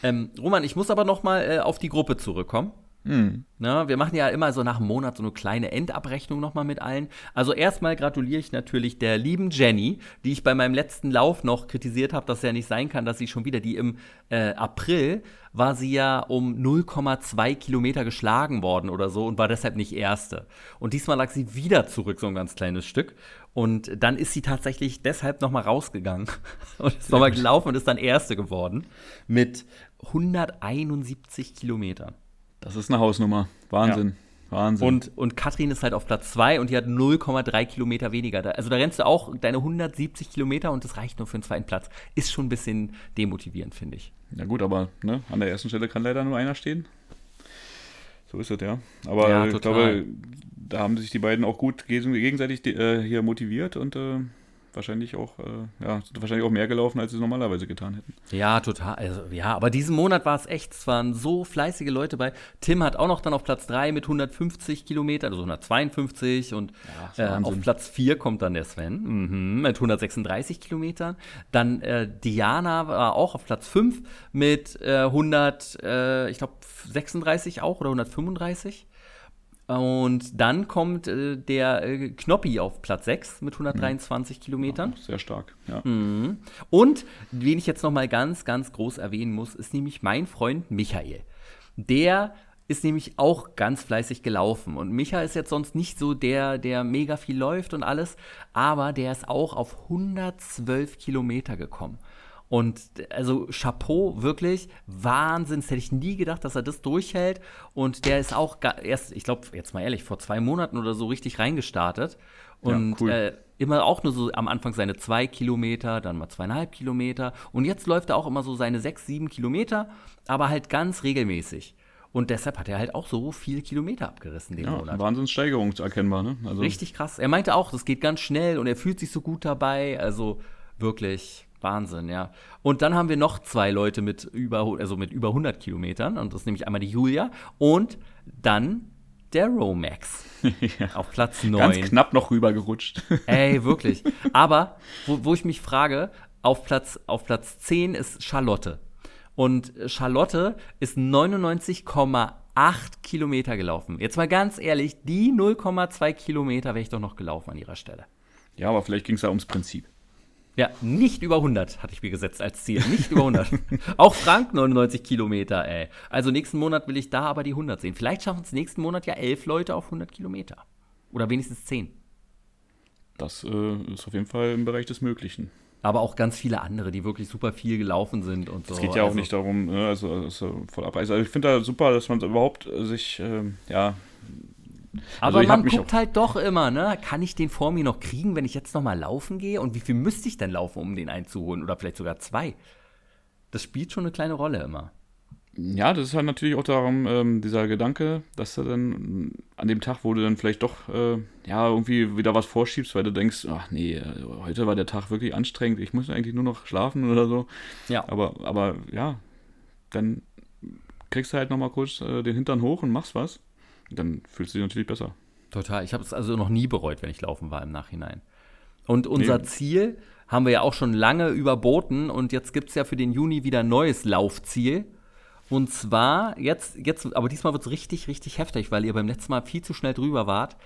Ähm, Roman, ich muss aber noch mal äh, auf die Gruppe zurückkommen. Mhm. Na, wir machen ja immer so nach einem Monat so eine kleine Endabrechnung nochmal mit allen. Also erstmal gratuliere ich natürlich der lieben Jenny, die ich bei meinem letzten Lauf noch kritisiert habe, dass es ja nicht sein kann, dass sie schon wieder, die im äh, April war sie ja um 0,2 Kilometer geschlagen worden oder so und war deshalb nicht Erste. Und diesmal lag sie wieder zurück, so ein ganz kleines Stück. Und dann ist sie tatsächlich deshalb nochmal rausgegangen [LAUGHS] und ist nochmal gelaufen und ist dann Erste geworden mit 171 Kilometern. Das ist eine Hausnummer. Wahnsinn. Ja. Wahnsinn. Und, und Katrin ist halt auf Platz 2 und die hat 0,3 Kilometer weniger. Also da rennst du auch deine 170 Kilometer und das reicht nur für den zweiten Platz. Ist schon ein bisschen demotivierend, finde ich. Ja gut, aber ne, an der ersten Stelle kann leider nur einer stehen. So ist es ja. Aber ja, ich glaube, da haben sich die beiden auch gut gegenseitig äh, hier motiviert und äh, wahrscheinlich auch, äh, ja, wahrscheinlich auch mehr gelaufen, als sie normalerweise getan hätten. Ja, total. Also, ja, aber diesen Monat war es echt, es waren so fleißige Leute bei. Tim hat auch noch dann auf Platz 3 mit 150 Kilometern, also 152 und ja, äh, auf Platz 4 kommt dann der Sven mhm, mit 136 Kilometern. Dann äh, Diana war auch auf Platz 5 mit 100, äh, ich glaube 36 auch oder 135. Und dann kommt äh, der äh, Knoppi auf Platz 6 mit 123 mhm. Kilometern. Ja, sehr stark, ja. Mhm. Und wen ich jetzt noch mal ganz, ganz groß erwähnen muss, ist nämlich mein Freund Michael. Der ist nämlich auch ganz fleißig gelaufen. Und Micha ist jetzt sonst nicht so der, der mega viel läuft und alles, aber der ist auch auf 112 Kilometer gekommen. Und also Chapeau, wirklich Wahnsinn. Das hätte ich nie gedacht, dass er das durchhält. Und der ist auch erst, ich glaube, jetzt mal ehrlich, vor zwei Monaten oder so richtig reingestartet. Und ja, cool. äh, immer auch nur so am Anfang seine zwei Kilometer, dann mal zweieinhalb Kilometer. Und jetzt läuft er auch immer so seine sechs, sieben Kilometer, aber halt ganz regelmäßig. Und deshalb hat er halt auch so viele Kilometer abgerissen den ja, Monat. Wahnsinnssteigerung erkennbar, ne? Also Richtig krass. Er meinte auch, das geht ganz schnell und er fühlt sich so gut dabei. Also wirklich Wahnsinn, ja. Und dann haben wir noch zwei Leute mit über, also mit über 100 Kilometern. Und das ist nämlich einmal die Julia und dann der Romax. [LAUGHS] ja. Auf Platz 9. Ganz knapp noch rübergerutscht. [LAUGHS] Ey, wirklich. Aber, wo, wo ich mich frage, auf Platz, auf Platz 10 ist Charlotte. Und Charlotte ist 99,8 Kilometer gelaufen. Jetzt mal ganz ehrlich, die 0,2 Kilometer wäre ich doch noch gelaufen an ihrer Stelle. Ja, aber vielleicht ging es ja ums Prinzip. Ja, nicht über 100 hatte ich mir gesetzt als Ziel. Nicht über 100. [LAUGHS] Auch Frank 99 Kilometer, ey. Also nächsten Monat will ich da aber die 100 sehen. Vielleicht schaffen es nächsten Monat ja elf Leute auf 100 Kilometer. Oder wenigstens zehn. Das äh, ist auf jeden Fall im Bereich des Möglichen. Aber auch ganz viele andere, die wirklich super viel gelaufen sind und so. Es geht ja auch also, nicht darum, ne, also, also voll ab. Also ich finde da super, dass man überhaupt sich, ähm, ja, aber also man guckt halt doch immer, ne? Kann ich den vor mir noch kriegen, wenn ich jetzt noch mal laufen gehe? Und wie viel müsste ich denn laufen, um den einzuholen? Oder vielleicht sogar zwei? Das spielt schon eine kleine Rolle immer. Ja, das ist halt natürlich auch darum, ähm, dieser Gedanke, dass du dann an dem Tag, wo du dann vielleicht doch äh, ja irgendwie wieder was vorschiebst, weil du denkst, ach nee, heute war der Tag wirklich anstrengend, ich muss eigentlich nur noch schlafen oder so. Ja. Aber, aber ja, dann kriegst du halt nochmal kurz äh, den Hintern hoch und machst was dann fühlst du dich natürlich besser. Total. Ich habe es also noch nie bereut, wenn ich laufen war im Nachhinein. Und unser nee. Ziel haben wir ja auch schon lange überboten und jetzt gibt es ja für den Juni wieder ein neues Laufziel. Und zwar, jetzt, jetzt aber diesmal wird es richtig, richtig heftig, weil ihr beim letzten Mal viel zu schnell drüber wart.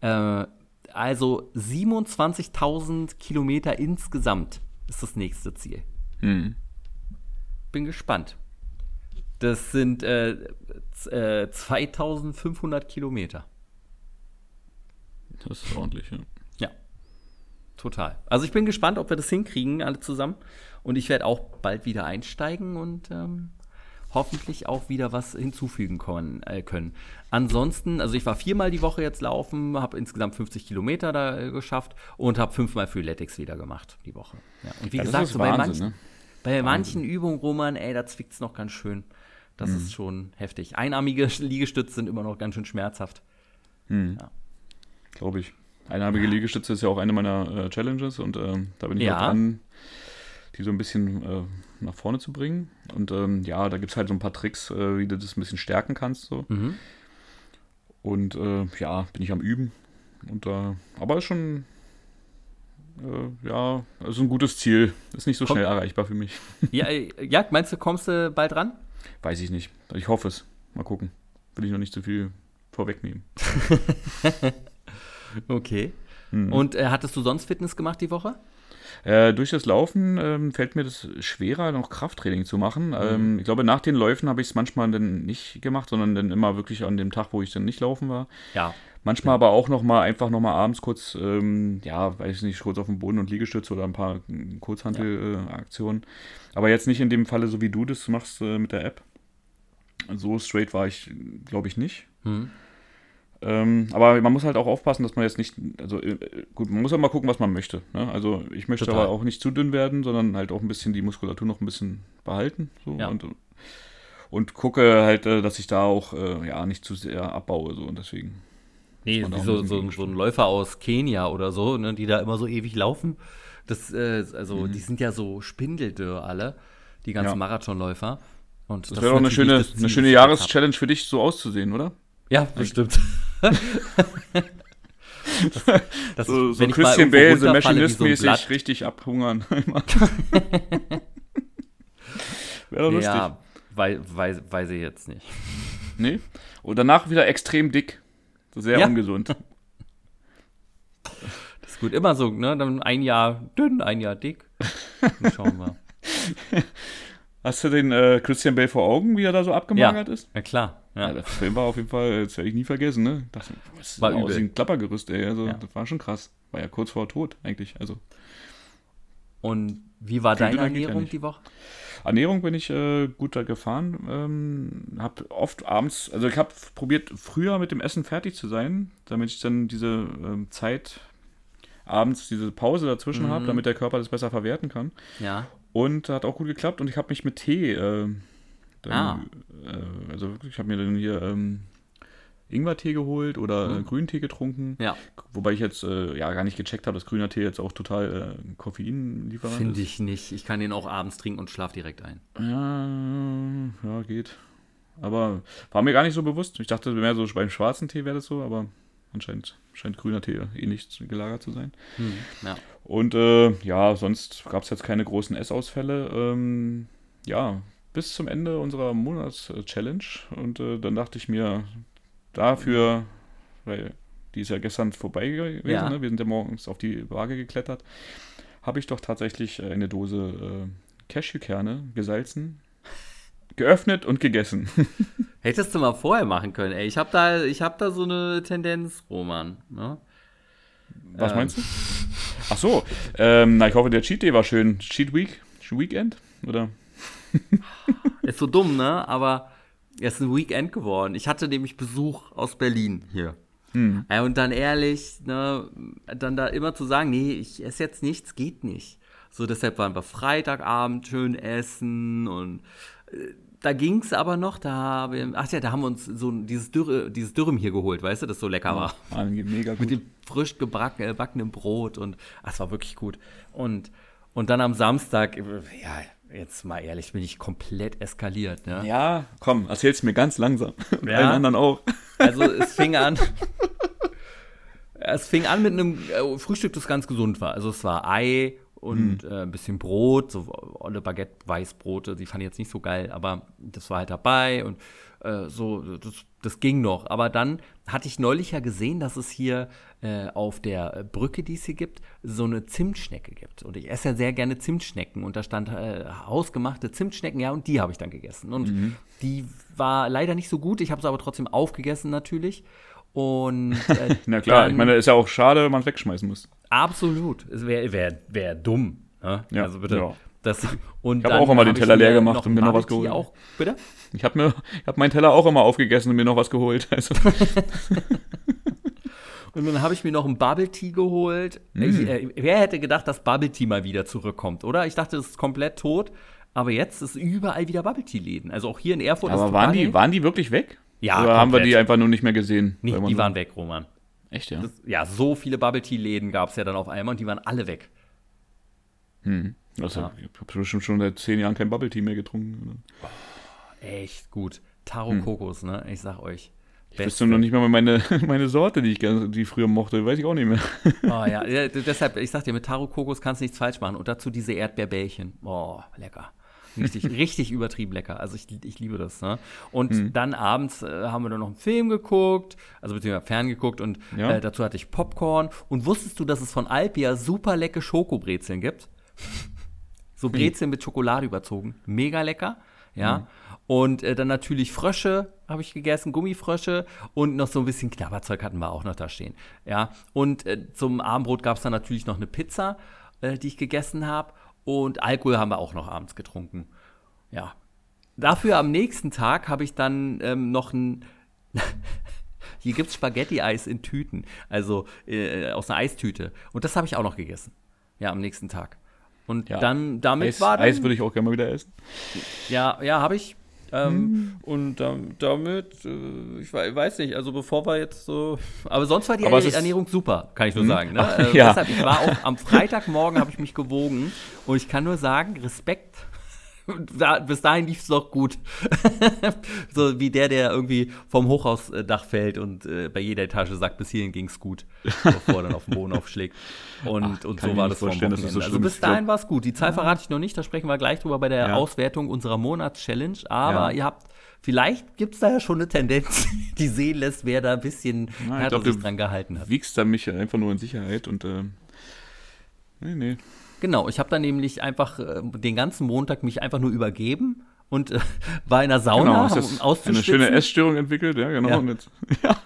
Äh, also 27.000 Kilometer insgesamt ist das nächste Ziel. Hm. Bin gespannt. Das sind äh, äh, 2500 Kilometer. Das ist ordentlich, ja. Ja, total. Also ich bin gespannt, ob wir das hinkriegen, alle zusammen. Und ich werde auch bald wieder einsteigen und ähm, hoffentlich auch wieder was hinzufügen können, äh, können. Ansonsten, also ich war viermal die Woche jetzt laufen, habe insgesamt 50 Kilometer da äh, geschafft und habe fünfmal Freeletics wieder gemacht die Woche. Ja. Und wie ja, gesagt, so Wahnsinn, bei manchen, ne? bei manchen Übungen, Roman, ey, da zwickt es noch ganz schön. Das mhm. ist schon heftig. Einarmige [LAUGHS] Liegestütze sind immer noch ganz schön schmerzhaft. Mhm. Ja. Glaube ich. Einarmige ja. Liegestütze ist ja auch eine meiner äh, Challenges und äh, da bin ich ja. dran, die so ein bisschen äh, nach vorne zu bringen. Und ähm, ja, da gibt es halt so ein paar Tricks, äh, wie du das ein bisschen stärken kannst. So. Mhm. Und äh, ja, bin ich am Üben. Und äh, aber ist schon ja, also ein gutes Ziel. Ist nicht so Komm. schnell erreichbar für mich. Ja, ja, meinst du, kommst du bald ran? Weiß ich nicht. Ich hoffe es. Mal gucken. Will ich noch nicht zu viel vorwegnehmen. [LAUGHS] okay. Hm. Und äh, hattest du sonst Fitness gemacht die Woche? Äh, durch das Laufen ähm, fällt mir das schwerer, noch Krafttraining zu machen. Mhm. Ähm, ich glaube, nach den Läufen habe ich es manchmal dann nicht gemacht, sondern dann immer wirklich an dem Tag, wo ich dann nicht laufen war. Ja. Manchmal ja. aber auch noch mal einfach noch mal abends kurz, ähm, ja, weiß ich nicht, kurz auf dem Boden und Liegestütze oder ein paar Kurzhantelaktionen. Ja. Äh, aber jetzt nicht in dem Falle, so wie du das machst äh, mit der App. So straight war ich, glaube ich, nicht. Mhm. Ähm, aber man muss halt auch aufpassen, dass man jetzt nicht, also äh, gut, man muss auch mal gucken, was man möchte. Ne? Also ich möchte Total. aber auch nicht zu dünn werden, sondern halt auch ein bisschen die Muskulatur noch ein bisschen behalten. So, ja. und, und gucke halt, äh, dass ich da auch äh, ja nicht zu sehr abbaue. So, und deswegen. Nee, wie so, so, so, ein Läufer aus Kenia oder so, ne, die da immer so ewig laufen. Das, äh, also mhm. die sind ja so spindeldürr alle, die ganzen ja. Marathonläufer. Und das, das wäre doch eine schöne, eine schöne Jahreschallenge für dich, so auszusehen, oder? Ja, bestimmt. [LAUGHS] das, das, so, so Christian Bale, so Machinist-mäßig so richtig abhungern. [LAUGHS] [LAUGHS] Wäre doch lustig. Ja, weiß, weiß, weiß ich jetzt nicht. Nee? Und danach wieder extrem dick. Sehr ja. ungesund. Das ist gut. Immer so, ne? Dann ein Jahr dünn, ein Jahr dick. Dann schauen wir. [LAUGHS] Hast du den äh, Christian Bale vor Augen, wie er da so abgemagert ja. ist? Ja, klar. Ja. ja. der Film war auf jeden Fall, das werde ich nie vergessen, ne? Das was war aus ein Klappergerüst, ey. Also, ja. das war schon krass. War ja kurz vor Tod, eigentlich. Also. Und wie war deine Ernährung die Woche? Ernährung bin ich äh, gut da gefahren. Ähm, hab oft abends, also ich habe probiert, früher mit dem Essen fertig zu sein, damit ich dann diese ähm, Zeit abends diese Pause dazwischen mhm. habe, damit der Körper das besser verwerten kann. Ja. Und hat auch gut geklappt und ich habe mich mit Tee, äh, dann, ah. äh, also wirklich, ich habe mir dann hier ähm, Ingwertee geholt oder mhm. äh, Grüntee getrunken. Ja. Wobei ich jetzt äh, ja gar nicht gecheckt habe, dass grüner Tee jetzt auch total äh, Koffeinlieferant ist. Finde ich nicht. Ich kann den auch abends trinken und schlaf direkt ein. Ja, ja, geht. Aber war mir gar nicht so bewusst. Ich dachte mehr so beim schwarzen Tee wäre das so, aber anscheinend scheint grüner Tee eh nicht gelagert zu sein. Hm, ja. Und äh, ja, sonst gab es jetzt keine großen Essausfälle. Ähm, ja, bis zum Ende unserer Monats-Challenge. Und äh, dann dachte ich mir, dafür, weil die ist ja gestern vorbei gewesen, ja. Ne? wir sind ja morgens auf die Waage geklettert, habe ich doch tatsächlich eine Dose äh, Cashewkerne gesalzen, geöffnet und gegessen. [LAUGHS] Hättest du mal vorher machen können, ey. Ich habe da, hab da so eine Tendenz, Roman. Ne? Was ähm. meinst du? Ach so, ähm, na, ich hoffe, der Cheat Day war schön. Cheat Week? Weekend? Oder? [LAUGHS] ist so dumm, ne? Aber es ist ein Weekend geworden. Ich hatte nämlich Besuch aus Berlin hier. Hm. Ja, und dann ehrlich, ne, dann da immer zu sagen, nee, ich esse jetzt nichts, geht nicht. So, deshalb waren wir Freitagabend schön essen und äh, da ging es aber noch, da haben wir, ach ja, da haben wir uns so dieses, Dürre, dieses Dürrem hier geholt, weißt du, das so lecker war. Ja, mega gut. Mit dem frisch gebackenen Brot und ach, es war wirklich gut. Und, und dann am Samstag, ja, jetzt mal ehrlich, bin ich komplett eskaliert. Ne? Ja, komm, erzähl's mir ganz langsam. [LAUGHS] Ja. Allen anderen auch. Also es fing an, [LAUGHS] Es fing an mit einem äh, Frühstück, das ganz gesund war. Also es war Ei und äh, ein bisschen Brot, so olle Baguette-Weißbrote, die fand ich jetzt nicht so geil, aber das war halt dabei und äh, so, das, das ging noch. Aber dann hatte ich neulich ja gesehen, dass es hier äh, auf der Brücke, die es hier gibt, so eine Zimtschnecke gibt. Und ich esse ja sehr gerne Zimtschnecken und da stand äh, hausgemachte Zimtschnecken, ja, und die habe ich dann gegessen. Und die war leider nicht so gut, ich habe sie aber trotzdem aufgegessen natürlich. Und äh, [LAUGHS] Na klar, dann- ich meine, ist ja auch schade, wenn man es wegschmeißen muss. Absolut. Es wäre wär, wär dumm. Ne? Ja, also bitte. ja. Das, und Ich hab dann auch immer den hab Teller leer gemacht und mir noch was geholt. Auch, bitte? Ich habe mir, ich habe meinen Teller auch immer aufgegessen und mir noch was geholt. Also, [LAUGHS] Und dann habe ich mir noch ein Bubble Tea geholt. Mm. Ich, äh, wer hätte gedacht, dass Bubble Tea mal wieder zurückkommt, oder? Ich dachte, es ist komplett tot. Aber jetzt ist überall wieder Bubble Tea Läden. Also auch hier in Erfurt. aber waren die, waren die wirklich weg? Ja, Oder haben wir komplett. die einfach nur nicht mehr gesehen? Nee, die so- waren weg, Roman. Echt, ja? Das, ja, so viele Bubble Tea Läden gab es ja dann auf einmal und die waren alle weg. Also, Ja. Ich habe bestimmt schon seit zehn Jahren kein Bubble Tea mehr getrunken. Echt gut. Taro Kokos, ne? Ich sag euch. Hm. Ich wüsste noch nicht mal meine, [LAUGHS] meine Sorte, die ich, gerne- die ich früher mochte. Weiß ich auch nicht mehr. Oh ja, [LAUGHS] ja, deshalb, ich sag dir, mit Taro Kokos kannst du nichts falsch machen. Und dazu diese Erdbeerbällchen. Oh, lecker. Richtig, [LAUGHS] richtig übertrieben lecker. Also ich, ich liebe das. Ne? Und Hm. dann abends äh, haben wir dann noch einen Film geguckt, also beziehungsweise ferngeguckt und Ja. äh, dazu hatte ich Popcorn. Und wusstest du, dass es von Alpia super leckere Schokobrezeln gibt? So Brezeln mit Schokolade überzogen. Mega lecker. Ja. Und äh, dann natürlich Frösche habe ich gegessen, Gummifrösche und noch so ein bisschen Knabberzeug hatten wir auch noch da stehen. Ja. Und äh, zum Abendbrot gab es dann natürlich noch eine Pizza, äh, die ich gegessen habe. Und Alkohol haben wir auch noch abends getrunken. Ja. Dafür am nächsten Tag habe ich dann ähm, noch ein. [LAUGHS] Hier gibt es Spaghetti-Eis in Tüten, also äh, aus einer Eistüte. Und das habe ich auch noch gegessen. Ja, am nächsten Tag. Und Ja. dann, damit Eis, war dann, Eis würde ich auch gerne mal wieder essen. ja, ja, habe ich. Ähm, Hm. Und ähm, damit, äh, ich wei- weiß nicht, also bevor wir jetzt so. Aber sonst war die Aber Ernährung super, kann ich nur sagen. Ne? Ach, Äh, ja. Deshalb, ich war auch am Freitagmorgen, habe ich mich gewogen und ich kann nur sagen, Respekt. Da, bis dahin lief es doch gut. [LAUGHS] so wie der, der irgendwie vom Hochhausdach fällt und äh, bei jeder Etage sagt, bis hierhin ging es gut, bevor er dann auf den Boden aufschlägt. Und, Ach, und so war das vom Wochenende. so also bis dahin war es gut. Die Zahl verrate ich noch nicht, da sprechen wir gleich drüber bei der Ja. Auswertung unserer Monatschallenge. Aber Ja. ihr habt, vielleicht gibt es da ja schon eine Tendenz, [LAUGHS] die sehen lässt, wer da ein bisschen Na, härter glaub, sich du- dran gehalten hat. Wiegst da mich einfach nur in Sicherheit und äh, nee, nee. Genau, ich habe dann nämlich einfach äh, den ganzen Montag mich einfach nur übergeben und äh, war in der Sauna, Genau, um hast jetzt eine auszuschwitzen. schöne Essstörung entwickelt, ja, genau. Ja. Und jetzt, [LAUGHS] ja.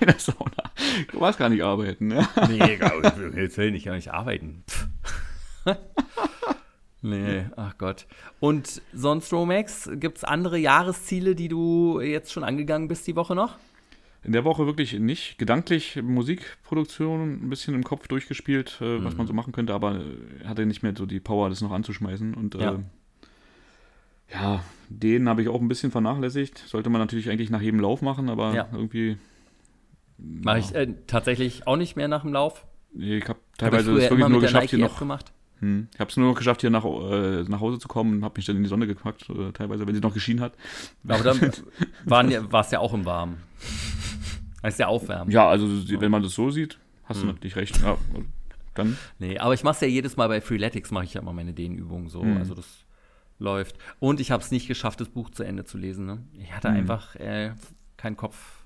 in der Sauna. Du warst gar nicht arbeiten, ja. [LAUGHS] Nee, jetzt will ich gar nicht arbeiten. Nee, ach Gott. Und sonst, Romax, gibt es andere Jahresziele, die du jetzt schon angegangen bist die Woche noch? In der Woche wirklich nicht. Gedanklich Musikproduktion ein bisschen im Kopf durchgespielt, äh, was man so machen könnte, aber äh, hatte nicht mehr so die Power, das noch anzuschmeißen. Und äh, Ja. ja. den habe ich auch ein bisschen vernachlässigt. Sollte man natürlich eigentlich nach jedem Lauf machen, aber Ja. irgendwie, Mache ich äh, tatsächlich auch nicht mehr nach dem Lauf. nee, ich habe Hab ich teilweise es wirklich nur geschafft, hier noch, gemacht. hm, ich habe es nur noch geschafft, hier nach, äh, nach Hause zu kommen und habe mich dann in die Sonne gepackt, äh, teilweise, wenn sie noch geschienen hat. Aber dann [LAUGHS] war es ja auch im Warmen. Heißt ja aufwärmen. Ja, also wenn man das so sieht, hast Hm. du natürlich recht. Ja, [LAUGHS] dann Nee, aber ich mache es ja jedes Mal bei Freeletics, mache ich ja immer meine Dehnübungen so. Mhm. Also das läuft. Und ich habe es nicht geschafft, das Buch zu Ende zu lesen. Ne? Ich hatte Mhm. einfach äh, keinen Kopf,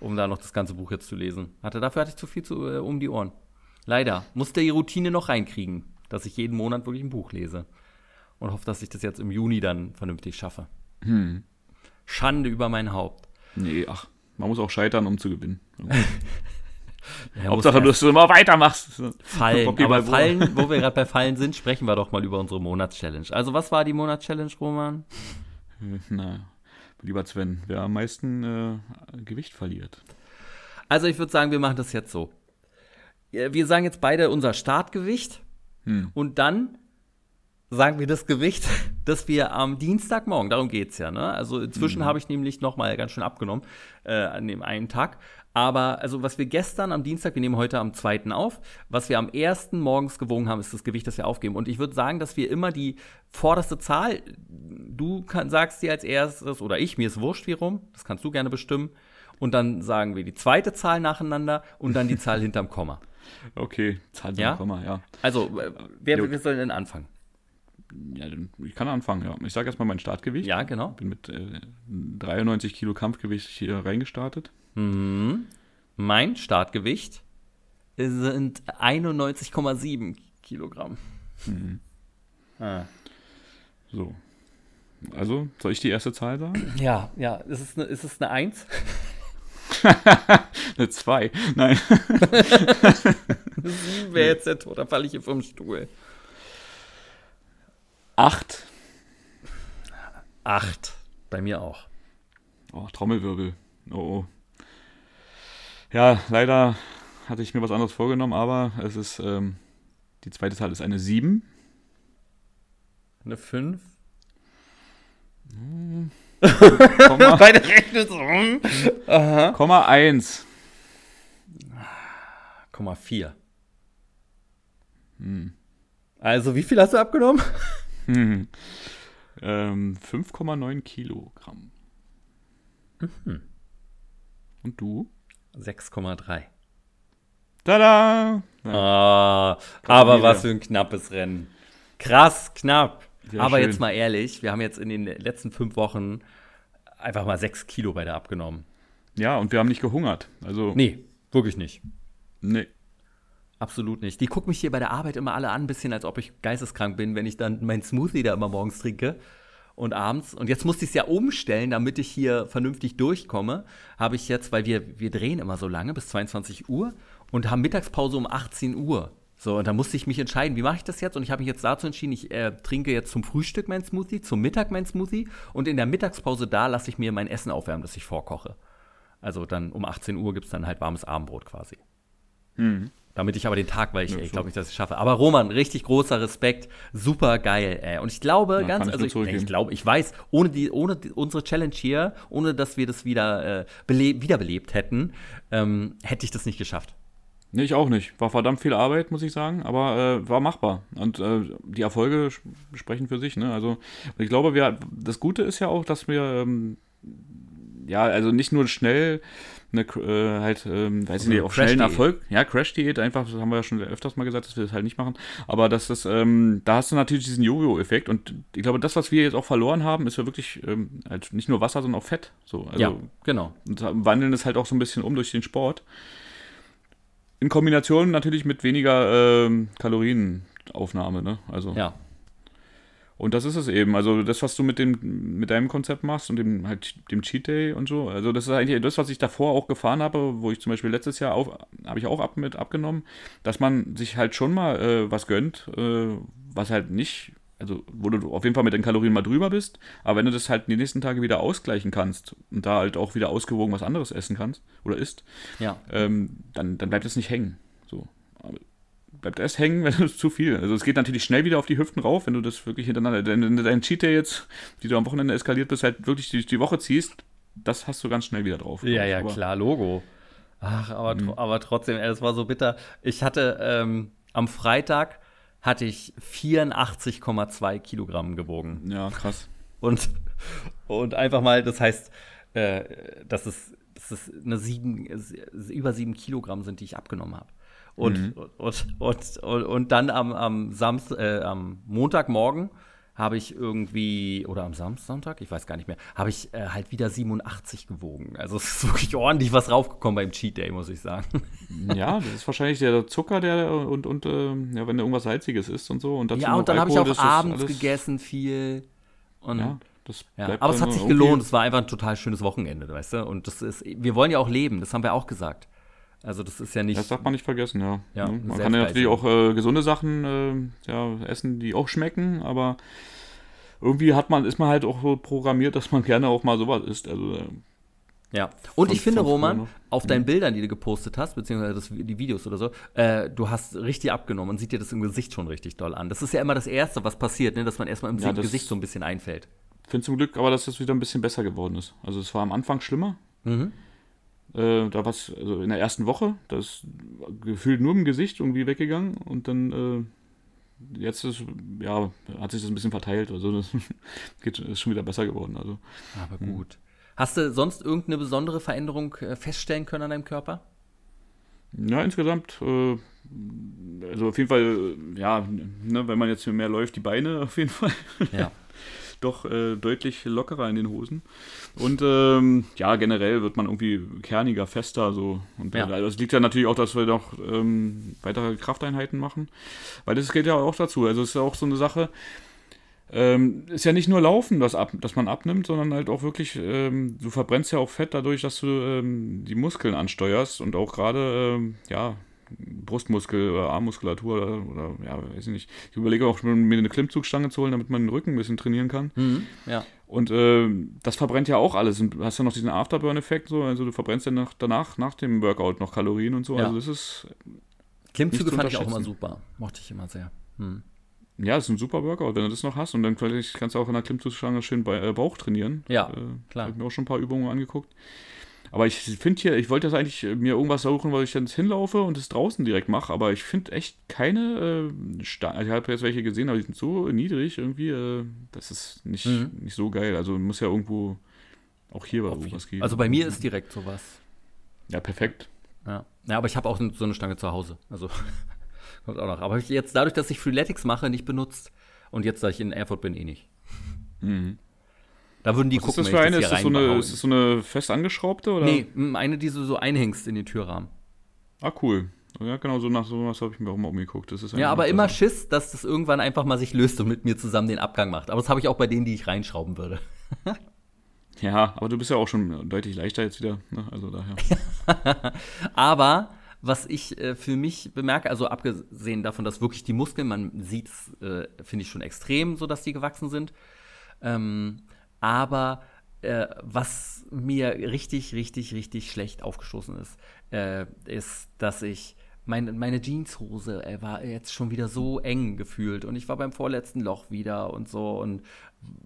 um da noch das ganze Buch jetzt zu lesen. Hatte, dafür hatte ich zu viel zu, äh, um die Ohren. Leider. Musste die Routine noch reinkriegen, dass ich jeden Monat wirklich ein Buch lese. Und hoffe, dass ich das jetzt im Juni dann vernünftig schaffe. Hm. Schande über mein Haupt. Nee, ach, man muss auch scheitern, um zu gewinnen. [LAUGHS] Er Hauptsache, dass du immer weitermachst. Fallen. Aber. Fallen, wo wir [LAUGHS] gerade bei Fallen sind, sprechen wir doch mal über unsere Monatschallenge. Also, was war die Monatschallenge, Roman? Na, lieber Sven, wer am meisten äh, Gewicht verliert. Also, ich würde sagen, wir machen das jetzt so. Ja, Wir sagen jetzt beide unser Startgewicht Hm. und dann sagen wir das Gewicht, [LAUGHS] das wir am Dienstagmorgen, darum geht's ja, ne? Also inzwischen Mhm. habe ich nämlich noch mal ganz schön abgenommen äh, an dem einen Tag. Aber also was wir gestern am Dienstag, wir nehmen heute am zweiten auf, was wir am ersten morgens gewogen haben, ist das Gewicht, das wir aufgeben. Und ich würde sagen, dass wir immer die vorderste Zahl, du kann, sagst dir als erstes, oder ich, mir ist wurscht wie rum, das kannst du gerne bestimmen. und dann sagen wir die zweite Zahl nacheinander und dann die Zahl [LAUGHS] hinterm Komma. Okay, Zahl Ja? ja? Komma, ja. Also, äh, wer, wer soll denn anfangen? Ja. Ich kann anfangen, ja. Ich sage erstmal mein Startgewicht. Ja, genau. Bin mit äh, 93 Kilo Kampfgewicht hier reingestartet. Mhm. Mein Startgewicht sind 91,7 Kilogramm. Ah. So. Also, soll ich die erste Zahl sagen? [CLEARS THROAT] Ja, ja. Ist es eine, ist es eine 1? [LAUGHS] Eine 2. Nein. 7 wäre jetzt der Tod, da falle ich hier vom Stuhl. 8. 8. Bei mir auch. Oh, Trommelwirbel. Oh, oh. Ja, leider hatte ich mir was anderes vorgenommen, aber es ist, ähm, die zweite Zahl ist eine 7. Eine 5. Komma, [LAUGHS] Beide rechnen so. hm? Aha. Komma 1. Komma 4. Also, wie viel hast du abgenommen? Hm. [LAUGHS] Ähm, 5,9 Kilogramm. Und du? 6,3. Tada! Ja, Ah, aber was für ein knappes Rennen. Krass knapp. Sehr aber schön. jetzt mal ehrlich, wir haben jetzt in den letzten fünf Wochen einfach mal 6 Kilo beide abgenommen. ja, und wir haben nicht gehungert. Also, Nee, wirklich nicht. nee. Absolut nicht. Die gucken mich hier bei der Arbeit immer alle an, ein bisschen, als ob ich geisteskrank bin, wenn ich dann mein Smoothie da immer morgens trinke und abends. Und jetzt musste ich es ja umstellen, damit ich hier vernünftig durchkomme. Habe ich jetzt, weil wir, wir drehen immer so lange bis 22 Uhr und haben Mittagspause um 18 Uhr. So, und da musste ich mich entscheiden, wie mache ich das jetzt? Und ich habe mich jetzt dazu entschieden, ich äh, trinke jetzt zum Frühstück mein Smoothie, zum Mittag mein Smoothie und in der Mittagspause da lasse ich mir mein Essen aufwärmen, das ich vorkoche. Also dann um 18 Uhr gibt es dann halt warmes Abendbrot quasi. Damit ich aber den Tag, weil ich, Ja, ich glaube nicht, dass ich es schaffe. Aber Roman, richtig großer Respekt, super geil, ey. Und ich glaube Ja, ganz, ich also ich, ich glaube, ich weiß, ohne die, ohne die, unsere Challenge hier, ohne dass wir das wieder äh, bele wiederbelebt hätten, ähm, hätte ich das nicht geschafft. Nee, ich auch nicht. War verdammt viel Arbeit, muss ich sagen, aber äh, war machbar. Und äh, die Erfolge sprechen für sich. Ne? Also ich glaube, wir, das Gute ist ja auch, dass wir ähm, ja, also nicht nur schnell eine, äh, halt, ähm, weiß ich nicht, eine auch schnell einen Crash-Diät. Erfolg, ja, Crash-Diät, einfach, das haben wir ja schon öfters mal gesagt, dass wir das halt nicht machen, aber das ist, ähm, da hast du natürlich diesen Jojo-Effekt und ich glaube, das, was wir jetzt auch verloren haben, ist ja wirklich ähm, halt nicht nur Wasser, sondern auch Fett, so, also ja, genau. und wandeln es halt auch so ein bisschen um durch den Sport. In Kombination natürlich mit weniger ähm, Kalorienaufnahme, ne? Also. Ja. Und das ist es eben. Also das, was du mit dem, mit deinem Konzept machst und dem halt dem Cheat Day und so. Also das ist eigentlich das, was ich davor auch gefahren habe, wo ich zum Beispiel letztes Jahr auf, habe ich auch ab, mit abgenommen, dass man sich halt schon mal äh, was gönnt, äh, was halt nicht, also wo du auf jeden Fall mit den Kalorien mal drüber bist, aber wenn du das halt die nächsten Tage wieder ausgleichen kannst und da halt auch wieder ausgewogen was anderes essen kannst oder isst, Ja. ähm, dann, dann bleibt es nicht hängen. Bleibt erst hängen, [LAUGHS] wenn es zu viel. Also es geht natürlich schnell wieder auf die Hüften rauf, wenn du das wirklich hintereinander, wenn du deinen Cheat Day jetzt, die du am Wochenende eskaliert bist, halt wirklich die, die Woche ziehst, das hast du ganz schnell wieder drauf. Ja, ja, Aber- klar, Logo. Ach, aber, tro- aber trotzdem, das war so bitter. Ich hatte ähm, am Freitag hatte ich 84,2 Kilogramm gewogen. Ja, krass. Und, und einfach mal, das heißt, äh, dass es, dass es eine sieben, über sieben Kilogramm sind, die ich abgenommen habe. Und, und, und, und, und dann am, am, Samst, äh, am Montagmorgen habe ich irgendwie, oder am Samstag, Sonntag, ich weiß gar nicht mehr, habe ich äh, halt wieder 87 gewogen. Also es ist wirklich ordentlich was raufgekommen beim Cheat Day, muss ich sagen. [LAUGHS] Ja, das ist wahrscheinlich der Zucker, der und, und ähm, ja, wenn du irgendwas Salziges isst und so. Und dazu ja, und dann habe ich auch ist abends gegessen viel. Und Ja, das Ja, aber es hat sich gelohnt. Es war einfach ein total schönes Wochenende, weißt du? Und das ist, wir wollen ja auch leben, das haben wir auch gesagt. Also das ist ja nicht. Das darf man nicht vergessen, ja. Ja, Ne? man kann ja natürlich auch äh, gesunde Sachen äh, ja, essen, die auch schmecken, aber irgendwie hat man, ist man halt auch so programmiert, dass man gerne auch mal sowas isst. Also, äh, ja. Und von- ich finde, Roman, auf deinen Bildern, die du gepostet hast, beziehungsweise das, die Videos oder so, äh, du hast richtig abgenommen und sieht dir das im Gesicht schon richtig doll an. Das ist ja immer das Erste, was passiert, ne? dass man erstmal im Ja, Gesicht so ein bisschen einfällt. finde zum Glück aber, dass das wieder ein bisschen besser geworden ist. Also es war am Anfang schlimmer. Mhm. Äh, da war es, also in der ersten Woche, das gefühlt nur im Gesicht irgendwie weggegangen und dann äh, jetzt ist, ja, hat sich das ein bisschen verteilt. Also das [LAUGHS] geht, ist schon wieder besser geworden. Also Aber gut. Hast du sonst irgendeine besondere Veränderung äh, feststellen können an deinem Körper? Ja, insgesamt, äh, also auf jeden Fall, äh, ja, ne, wenn man jetzt mehr läuft, die Beine auf jeden Fall. Ja. [LAUGHS] Doch äh, deutlich lockerer in den Hosen. Und ähm, ja, generell wird man irgendwie kerniger, fester. So. Und Ja. äh, das liegt ja natürlich auch, dass wir noch ähm, weitere Krafteinheiten machen. Weil das geht ja auch dazu. Also es ist ja auch so eine Sache. Ähm, ist ja nicht nur Laufen, das, ab, dass man abnimmt, sondern halt auch wirklich, ähm, du verbrennst ja auch Fett dadurch, dass du ähm, die Muskeln ansteuerst und auch gerade, ähm, ja, Brustmuskel oder Armmuskulatur oder, oder ja, weiß ich nicht. Ich überlege auch schon, mir eine Klimmzugstange zu holen, damit man den Rücken ein bisschen trainieren kann. Mhm. Ja. Und ähm, das verbrennt ja auch alles. Und du hast ja noch diesen Afterburn-Effekt, so, also du verbrennst ja nach, danach, nach dem Workout noch Kalorien und so. Ja. Also das ist, Klimmzüge fand ich auch immer super. Mochte ich immer sehr. Hm. ja, das ist ein super Workout, wenn du das noch hast. Und dann kannst du auch in der Klimmzugstange schön bei, äh, Bauch trainieren. Ja, äh, klar. Habe ich mir auch schon ein paar Übungen angeguckt. Aber ich finde hier, ich wollte das eigentlich äh, mir irgendwas suchen, wo ich dann hinlaufe und es draußen direkt mache, aber ich finde echt keine äh, Sta- also Ich habe jetzt welche gesehen, aber die sind so niedrig irgendwie, äh, das ist nicht, Mhm. nicht so geil. Also muss ja irgendwo auch hier irgendwas jeden- geben. Also bei mir ist direkt sowas. Ja, perfekt. Ja. ja, aber ich habe auch so eine Stange zu Hause. Also [LAUGHS] kommt auch noch. Aber jetzt dadurch, dass ich Freeletics mache, nicht benutzt. Und jetzt, da ich in Erfurt bin, eh nicht. Mhm. Da würden die Was ist gucken, das wenn für eine? das Ist das, so eine, ist das so eine fest angeschraubte? Oder? Nee, eine, die du so einhängst in den Türrahmen. Ah, cool. Ja, genau, so nach sowas habe ich mir auch mal umgeguckt. Das ist Ja, aber immer. Schiss, dass das irgendwann einfach mal sich löst und mit mir zusammen den Abgang macht. Aber das habe ich auch bei denen, die ich reinschrauben würde. [LAUGHS] Ja, aber du bist ja auch schon deutlich leichter jetzt wieder. Ne? Also daher. [LAUGHS] Aber was ich äh, für mich bemerke, also abgesehen davon, dass wirklich die Muskeln, man sieht es, äh, finde ich schon extrem, so dass die gewachsen sind. Ähm, aber äh, was mir richtig, richtig, richtig schlecht aufgestoßen ist, äh, ist, dass ich meine, meine Jeanshose äh, war jetzt schon wieder so eng gefühlt und ich war beim vorletzten Loch wieder und so und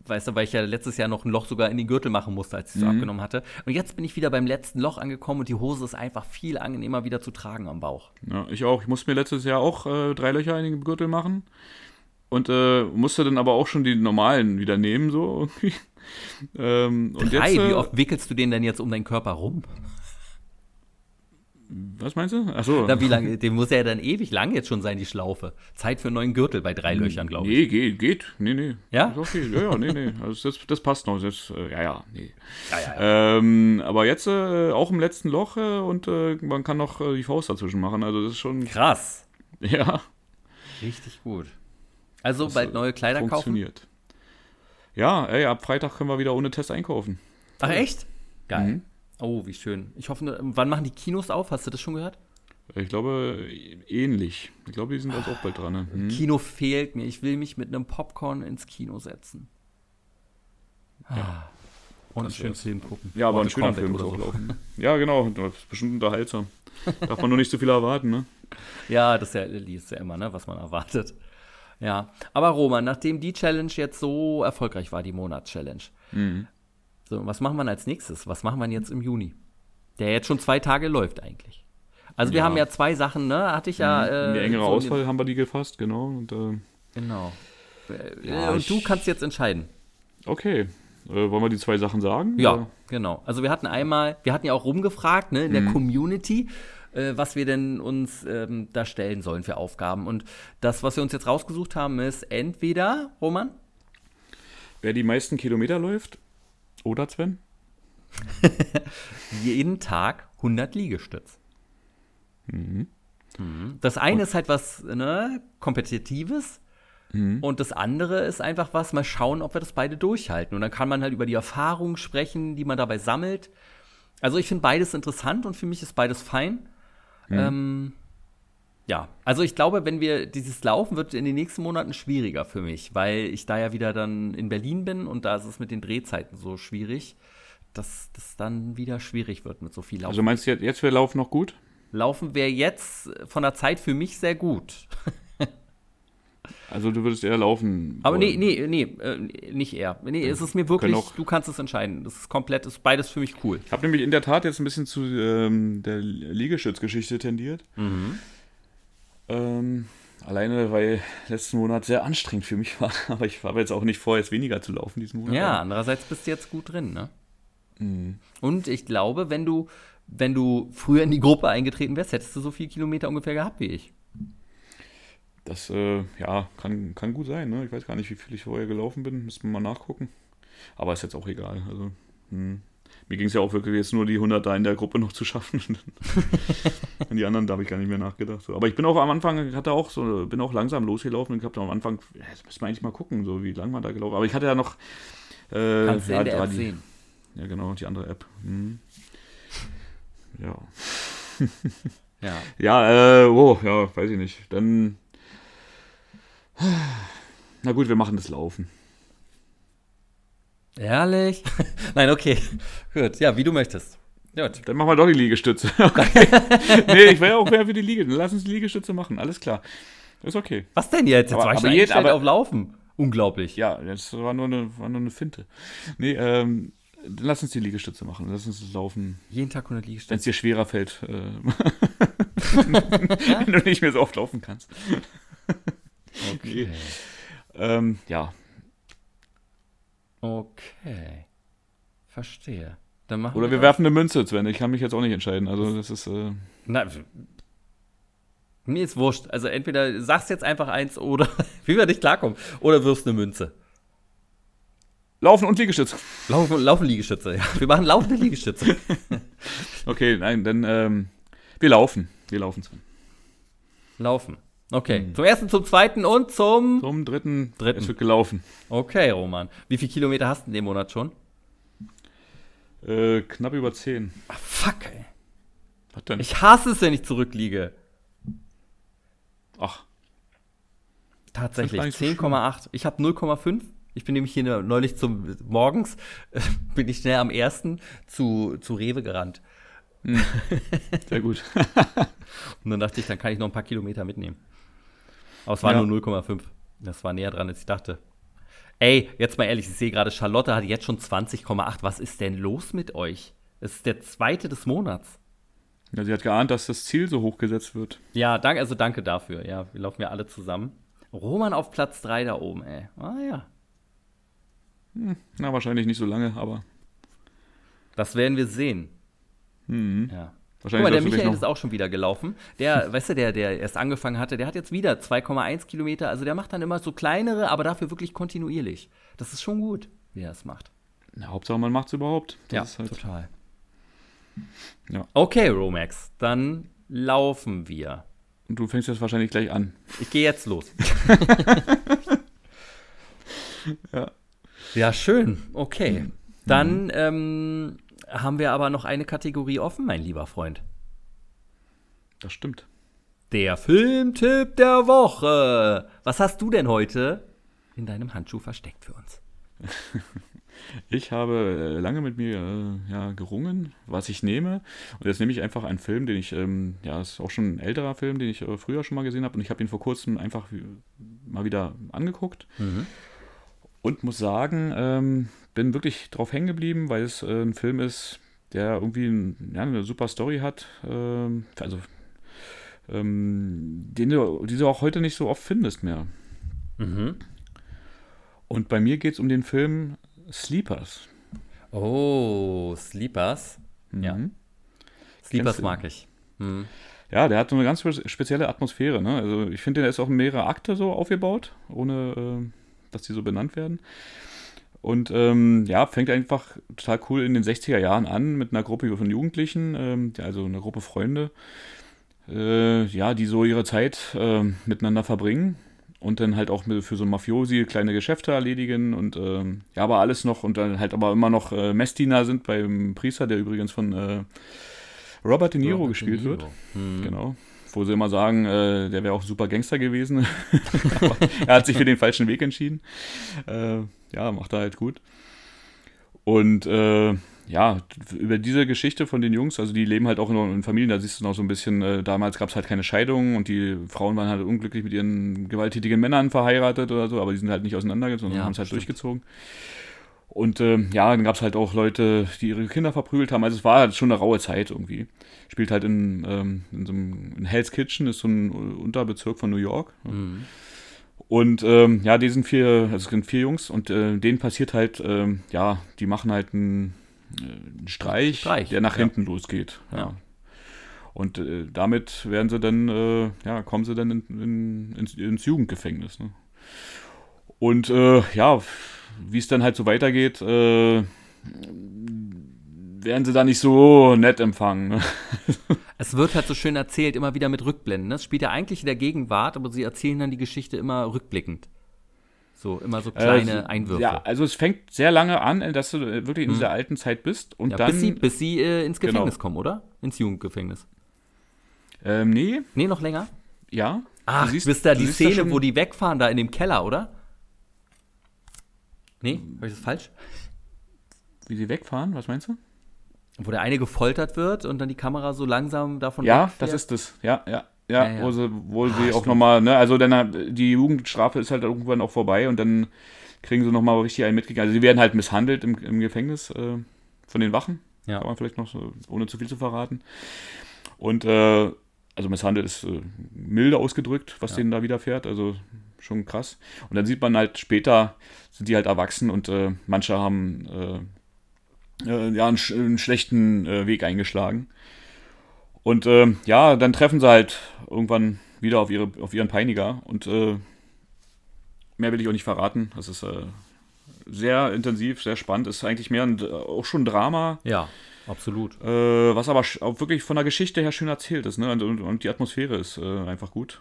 weißt du, weil ich ja letztes Jahr noch ein Loch sogar in den Gürtel machen musste, als ich so abgenommen hatte. Und jetzt bin ich wieder beim letzten Loch angekommen und die Hose ist einfach viel angenehmer wieder zu tragen am Bauch. Ja, ich auch. Ich musste mir letztes Jahr auch äh, drei Löcher in den Gürtel machen. Und äh, musste dann aber auch schon die normalen wieder nehmen, so irgendwie. Ähm, und Drei, jetzt. Äh, wie oft wickelst du den denn jetzt um deinen Körper rum? Was meinst du? Achso. Na, wie lange? Dem muss ja dann ewig lang jetzt schon sein, die Schlaufe. Zeit für einen neuen Gürtel bei drei Löchern, glaube ich. Nee, geht, geht. Nee, nee. Ja? Ist okay. Ja, ja, nee, nee. Also das, das passt noch. Das, äh, ja, ja, nee. Ja, ja, Ähm, aber jetzt äh, auch im letzten Loch äh, und äh, man kann noch äh, die Faust dazwischen machen. Also das ist schon. Krass. Ja. Richtig gut. Also Das, bald äh, neue Kleider kaufen? Funktioniert. Ja, ey, ab Freitag können wir wieder ohne Test einkaufen. Ach, echt? Geil. Mhm. Oh, wie schön. Ich hoffe, nur- wann machen die Kinos auf? Hast du das schon gehört? Ich glaube, ähnlich. Ich glaube, die sind jetzt auch bald dran. Ne? Hm. Kino fehlt mir. Ich will mich mit einem Popcorn ins Kino setzen. Ah. Und einen das schönen. Film gucken. Ja, aber ein schöner Film muss oder auch so. laufen. Ja, genau. Das ist bestimmt unterhaltsam. [LAUGHS] Darf man nur nicht zu viel erwarten, ne? Ja, das ist ja, liest ja immer, ne, was man erwartet. Ja, aber Roman, nachdem die Challenge jetzt so erfolgreich war, die Monats-Challenge, Mhm. so, was machen wir als nächstes? Was machen wir jetzt im Juni? Der jetzt schon zwei Tage läuft eigentlich. Also wir Ja. haben ja zwei Sachen, ne? Hatte ich ja. In die äh, engere so Auswahl haben wir die gefasst, genau. Und, äh, Genau. Äh, Ja, und ich- du kannst jetzt entscheiden. okay. Äh, wollen wir die zwei Sachen sagen? Ja, Oder? genau. Also wir hatten einmal, wir hatten ja auch rumgefragt, ne, in der Mhm. Community, äh, was wir denn uns ähm, da stellen sollen für Aufgaben. Und das, was wir uns jetzt rausgesucht haben, ist entweder, Roman, Wer die meisten Kilometer läuft? Oder Sven? [LAUGHS] jeden Tag 100 Liegestütz. Mhm. Mhm. Das eine ist halt was ne, Kompetitives Mhm. und das andere ist einfach was, mal schauen, ob wir das beide durchhalten. Und dann kann man halt über die Erfahrung sprechen, die man dabei sammelt. Also ich finde beides interessant und für mich ist beides fein. Mhm. Ähm, ja, also ich glaube, wenn wir dieses Laufen wird in den nächsten Monaten schwieriger für mich, weil ich da ja wieder dann in Berlin bin und da ist es mit den Drehzeiten so schwierig, dass das dann wieder schwierig wird mit so viel Laufen. Also meinst du jetzt, wäre Lauf noch gut? Laufen wäre jetzt von der Zeit für mich sehr gut. [LAUGHS] Also du würdest eher laufen. Aber nee, wollen. nee, nee, äh, nicht eher. Nee, es ist mir wirklich, du kannst es entscheiden. Das ist komplett, ist beides für mich cool. Ich habe nämlich in der Tat jetzt ein bisschen zu ähm, der Liegestützgeschichte tendiert. Mhm. Ähm, alleine, weil letzten Monat sehr anstrengend für mich war. [LAUGHS] Aber ich habe jetzt auch nicht vor, jetzt weniger zu laufen diesen Monat. Ja, andererseits bist du jetzt gut drin, ne? Mhm. Und ich glaube, wenn du, wenn du früher in die Gruppe eingetreten wärst, hättest du so viele Kilometer ungefähr gehabt wie ich. Das, äh, ja, kann, kann gut sein. Ne? Ich weiß gar nicht, wie viel ich vorher gelaufen bin. Müssen wir mal nachgucken. Aber ist jetzt auch egal. Also, hm. Mir ging es ja auch wirklich jetzt nur die 100 da in der Gruppe noch zu schaffen. [LAUGHS] An die anderen, da habe ich gar nicht mehr nachgedacht. So. Aber ich bin auch am Anfang, hatte auch so, bin auch langsam losgelaufen und habe am Anfang, jetzt müssen wir eigentlich mal gucken, so wie lange man da gelaufen Aber ich hatte ja noch. Äh, Kannst ja, in der App die, sehen. Ja, genau, die andere App. Hm. Ja. [LAUGHS] ja. Ja, äh, oh, ja, weiß ich nicht. Dann. Na gut, wir machen das Laufen. Ehrlich? [LAUGHS] Nein, okay. Gut, ja, wie du möchtest. Gut. Dann machen wir doch die Liegestütze. [LAUGHS] Okay. [LAUGHS] nee, ich wäre auch mehr für die Liegestütze. Lass uns die Liegestütze machen, alles klar. Ist okay. Was denn jetzt? Jetzt aber, war ich aber jetzt, aber, auf Laufen. Unglaublich. Ja, das war nur eine, war nur eine Finte. Nee, ähm, dann lass uns die Liegestütze machen. Lass uns das Laufen. Jeden Tag 100 Liegestütze. Wenn es dir schwerer fällt. Äh, wenn du nicht mehr so oft laufen kannst. Okay. Ähm, ja, Okay. Verstehe. Dann machen Oder wir, wir werfen eine Münze, Sven. Ich kann mich jetzt auch nicht entscheiden. Also das ist. Äh Na, mir ist wurscht. Also entweder sagst jetzt einfach eins oder [LAUGHS] wie wir nicht klarkommen. Oder wirfst eine Münze. Laufen und Liegestütze. Laufen, laufen Liegestütze, ja. Wir machen laufende Liegestütze. [LAUGHS] okay, nein, dann ähm, wir laufen. Wir laufen, Sven. Laufen. Okay. Mhm. Zum ersten, zum zweiten und zum. Zum dritten. dritten. Es wird gelaufen. Okay, Roman. Wie viele Kilometer hast du in dem Monat schon? Äh, knapp über zehn. Ach, fuck, ey. Was denn? Ich hasse es, wenn ich zurückliege. Ach. Tatsächlich. 10,8. So ich habe 0,5. Ich bin nämlich hier neulich zum morgens, äh, [LAUGHS] bin ich schnell am ersten zu, zu Rewe gerannt. Hm. [LAUGHS] Sehr gut. und dann dachte ich, dann kann ich noch ein paar Kilometer mitnehmen. Aber es war ja. nur 0,5. Das war näher dran, als ich dachte. Ey, jetzt mal ehrlich, ich sehe gerade, Charlotte hat jetzt schon 20,8. Was ist denn los mit euch? Es ist der zweite des Monats. Ja, sie hat geahnt, dass das Ziel so hoch gesetzt wird. Ja, danke, also danke dafür. Ja, wir laufen ja alle zusammen. Roman auf Platz 3 da oben, ey. Ah ja. Hm, na, wahrscheinlich nicht so lange, aber. Das werden wir sehen. Mhm. Ja. Guck mal, der Michael ist auch schon wieder gelaufen. Der, [LAUGHS] weißt du, der, der erst angefangen hatte, der hat jetzt wieder 2,1 Kilometer. Also der macht dann immer so kleinere, aber dafür wirklich kontinuierlich. Das ist schon gut, wie er es macht. Na, Hauptsache, man macht es überhaupt. Das ja, halt total. Ja. Okay, Romax, dann laufen wir. Und du fängst jetzt wahrscheinlich gleich an. Ich gehe jetzt los. [LAUGHS] ja. Ja, schön. Okay. Mhm. Dann ähm, haben wir aber noch eine Kategorie offen, mein lieber Freund. Das stimmt. Der Filmtipp der Woche. Was hast du denn heute in deinem Handschuh versteckt für uns? [LAUGHS] Ich habe äh, lange mit mir äh, ja, gerungen, was ich nehme. Und jetzt nehme ich einfach einen Film, den ich, ähm, ja, ist auch schon ein älterer Film, den ich äh, früher schon mal gesehen habe. Und ich habe ihn vor kurzem einfach mal wieder angeguckt. Mhm. Und muss sagen, ähm, bin wirklich drauf hängen geblieben, weil es äh, ein Film ist, der irgendwie ein, ja, eine super Story hat. Ähm, also, ähm, den du, die du auch heute nicht so oft findest mehr. Mhm. Und bei mir geht es um den Film Sleepers. Oh, Sleepers. Mhm. Ja. Sleepers mag ich. Mhm. Ja, der hat so eine ganz spezielle Atmosphäre. Ne? Also ich finde, der ist auch in mehrere Akte so aufgebaut, ohne äh, dass die so benannt werden. Und ähm, ja, fängt einfach total cool in den 60er Jahren an mit einer Gruppe von Jugendlichen, ähm, also einer Gruppe Freunde, äh, ja, die so ihre Zeit äh, miteinander verbringen und dann halt auch für so Mafiosi kleine Geschäfte erledigen und ähm, ja, aber alles noch und dann halt aber immer noch äh, Messdiener sind beim Priester, der übrigens von äh, Robert De Niro Robert gespielt De Niro. wird. Hm. Genau wo sie immer sagen, äh, der wäre auch super Gangster gewesen. [LAUGHS] er hat sich für den falschen Weg entschieden. Äh, ja, macht er halt gut. Und äh, ja, über diese Geschichte von den Jungs, also die leben halt auch in, in Familien, da siehst du noch so ein bisschen, äh, damals gab es halt keine Scheidung und die Frauen waren halt unglücklich mit ihren gewalttätigen Männern verheiratet oder so, aber die sind halt nicht auseinandergegangen, sondern ja, haben es halt stimmt. durchgezogen. Und äh, ja, dann gab es halt auch Leute, die ihre Kinder verprügelt haben. Also es war halt schon eine raue Zeit irgendwie. Spielt halt in, ähm, in so einem in Hell's Kitchen, ist so ein Unterbezirk von New York. Mhm. Und ähm, ja, die sind vier, also es sind vier Jungs und äh, denen passiert halt, ähm, ja, die machen halt ein, ein Streich, Streich, der nach ja. hinten losgeht. Ja. Ja. Und äh, damit werden sie dann, äh, ja, kommen sie dann in, in, ins, ins Jugendgefängnis. Ne? Und äh, ja, wie es dann halt so weitergeht, äh, werden sie da nicht so nett empfangen. Ne? [LAUGHS] Es wird halt so schön erzählt, immer wieder mit Rückblenden. ne? Es spielt ja eigentlich in der Gegenwart, aber sie erzählen dann die Geschichte immer rückblickend. So, immer so kleine Äh, Einwürfe. Ja, also es fängt sehr lange an, dass du wirklich in dieser alten Zeit bist und Ja, dann. bis sie, bis sie äh, ins Genau. Gefängnis kommen, oder? Ins Jugendgefängnis. ähm, nee, Nee, noch länger? ja. Ach, Du siehst- bis da die da Szene, schon- wo die wegfahren, da in dem Keller, oder? Nee, habe ich das falsch? Wie sie wegfahren, was meinst du? Wo der eine gefoltert wird und dann die Kamera so langsam davon Ja, wegfährt? das ist das. Ja, ja. Ja, Ja, ja. wo sie, wo Ah, sie auch nochmal, ne, also dann äh, die Jugendstrafe ist halt irgendwann auch vorbei und dann kriegen sie nochmal richtig einen mitgekriegt. Also sie werden halt misshandelt im, im Gefängnis äh, von den Wachen. Ja. Kann man vielleicht noch so, ohne zu viel zu verraten. Und äh, also misshandelt ist äh, milde ausgedrückt, was denen da widerfährt. Also schon krass. Und dann sieht man halt später, sind die halt erwachsen und äh, manche haben äh, ja, einen, einen schlechten äh, Weg eingeschlagen. Und äh, ja, dann treffen sie halt irgendwann wieder auf, ihre, auf ihren Peiniger und äh, mehr will ich auch nicht verraten. Das ist äh, sehr intensiv, sehr spannend. Ist eigentlich mehr ein, auch schon ein Drama, Ja, absolut. äh, was aber auch wirklich von der Geschichte her schön erzählt ist. Ne? Und, und, die Atmosphäre ist einfach gut.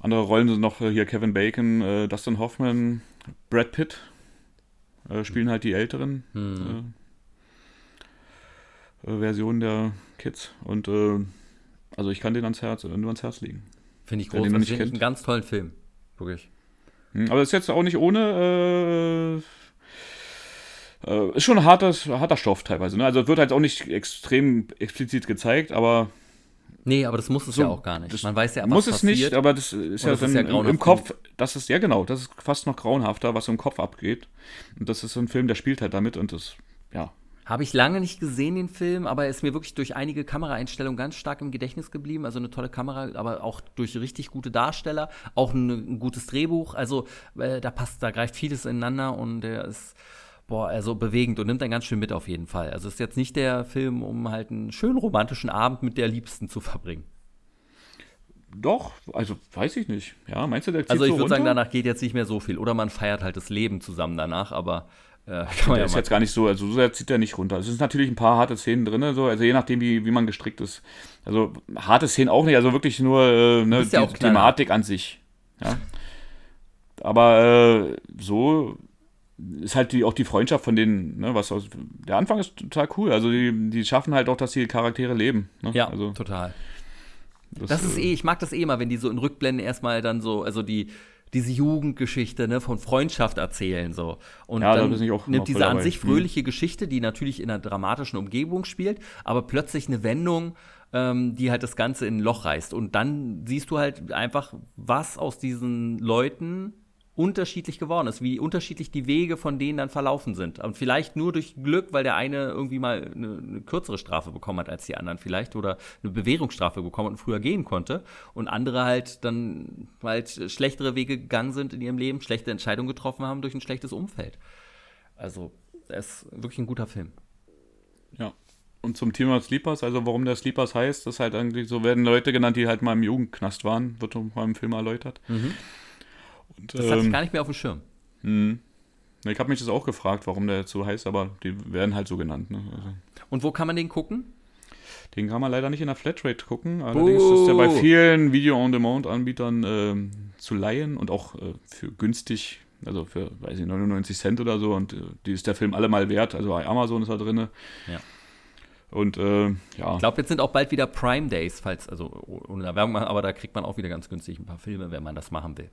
Andere Rollen sind noch hier Kevin Bacon, Dustin Hoffman, Brad Pitt äh, spielen halt die älteren Hm. äh, äh, Versionen der Kids. Und äh, also ich kann den ans Herz, nur ans Herz legen. Finde ich großartig. nicht Finde ich einen ganz tollen Film. Wirklich. Hm, Aber ist jetzt auch nicht ohne. Äh, äh, ist schon ein hartes, harter Stoff teilweise. Ne? Also wird halt auch nicht extrem explizit gezeigt, aber Nee, aber das muss es So, ja auch gar nicht. Man weiß ja, was muss es passiert. nicht, aber das ist ja das dann ist ja im- Kopf. Das ist ja genau, das ist fast noch grauenhafter, was im Kopf abgeht. Und das ist so ein Film, der spielt halt damit und das, ja. Habe ich lange nicht gesehen, den Film, aber er ist mir wirklich durch einige Kameraeinstellungen ganz stark im Gedächtnis geblieben. Also eine tolle Kamera, aber auch durch richtig gute Darsteller, auch ein, ein gutes Drehbuch. Also äh, da passt, da greift vieles ineinander und der ist, boah, also bewegend und nimmt einen ganz schön mit auf jeden Fall. Also ist jetzt nicht der Film, um halt einen schönen romantischen Abend mit der Liebsten zu verbringen. Doch, also weiß ich nicht. Ja, meinst du, der zieht Also ich so würde sagen, danach geht jetzt nicht mehr so viel. Oder man feiert halt das Leben zusammen danach, aber äh, [LAUGHS] kann man Der ja ist jetzt gar nicht so, also so sehr zieht er nicht runter. Es sind natürlich ein paar harte Szenen drin, so, also je nachdem, wie, wie man gestrickt ist. Also harte Szenen auch nicht, also wirklich nur äh, ne, ja die knallhart. Thematik an sich. Ja. Aber äh, so ist halt die, auch die Freundschaft von denen, ne, was aus, der Anfang ist total cool. Also die, die schaffen halt auch, dass die Charaktere leben. Ne? Ja, also total. Das ist äh, eh, ich mag das eh immer, wenn die so in Rückblenden erstmal dann so, also die, diese Jugendgeschichte, ne, von Freundschaft erzählen, so. Und Ja, da dann bin ich auch immer nimmt diese an sich Mhm. fröhliche Geschichte, die natürlich in einer dramatischen Umgebung spielt, aber plötzlich eine Wendung, ähm, die halt das Ganze in ein Loch reißt. Und dann siehst du halt einfach, was aus diesen Leuten unterschiedlich geworden ist, wie unterschiedlich die Wege von denen dann verlaufen sind. Und vielleicht nur durch Glück, weil der eine irgendwie mal eine, eine kürzere Strafe bekommen hat als die anderen vielleicht oder eine Bewährungsstrafe bekommen hat und früher gehen konnte und andere halt dann halt schlechtere Wege gegangen sind in ihrem Leben, schlechte Entscheidungen getroffen haben durch ein schlechtes Umfeld. Also, es ist wirklich ein guter Film. Ja. Und zum Thema Sleepers, also warum der Sleepers heißt, ist halt eigentlich, so werden Leute genannt, die halt mal im Jugendknast waren, wird mal im Film erläutert. Und, Das hatte ich ähm, gar nicht mehr auf dem Schirm. mh. ich habe mich das auch gefragt, warum der jetzt so heißt, aber die werden halt so genannt. Ne? Also, Und wo kann man den gucken? den kann man leider nicht in der Flatrate gucken, allerdings ist der bei vielen Video-on-Demand-Anbietern ähm, zu leihen und auch äh, für günstig, also für, weiß ich, 99 Cent oder so und äh, die ist der Film allemal wert, also bei Amazon ist er drin. Ja. Und äh, ja, Ich glaube, jetzt sind auch bald wieder Prime Days, falls, also ohne Werbung machen, aber da kriegt man auch wieder ganz günstig ein paar Filme, wenn man das machen will.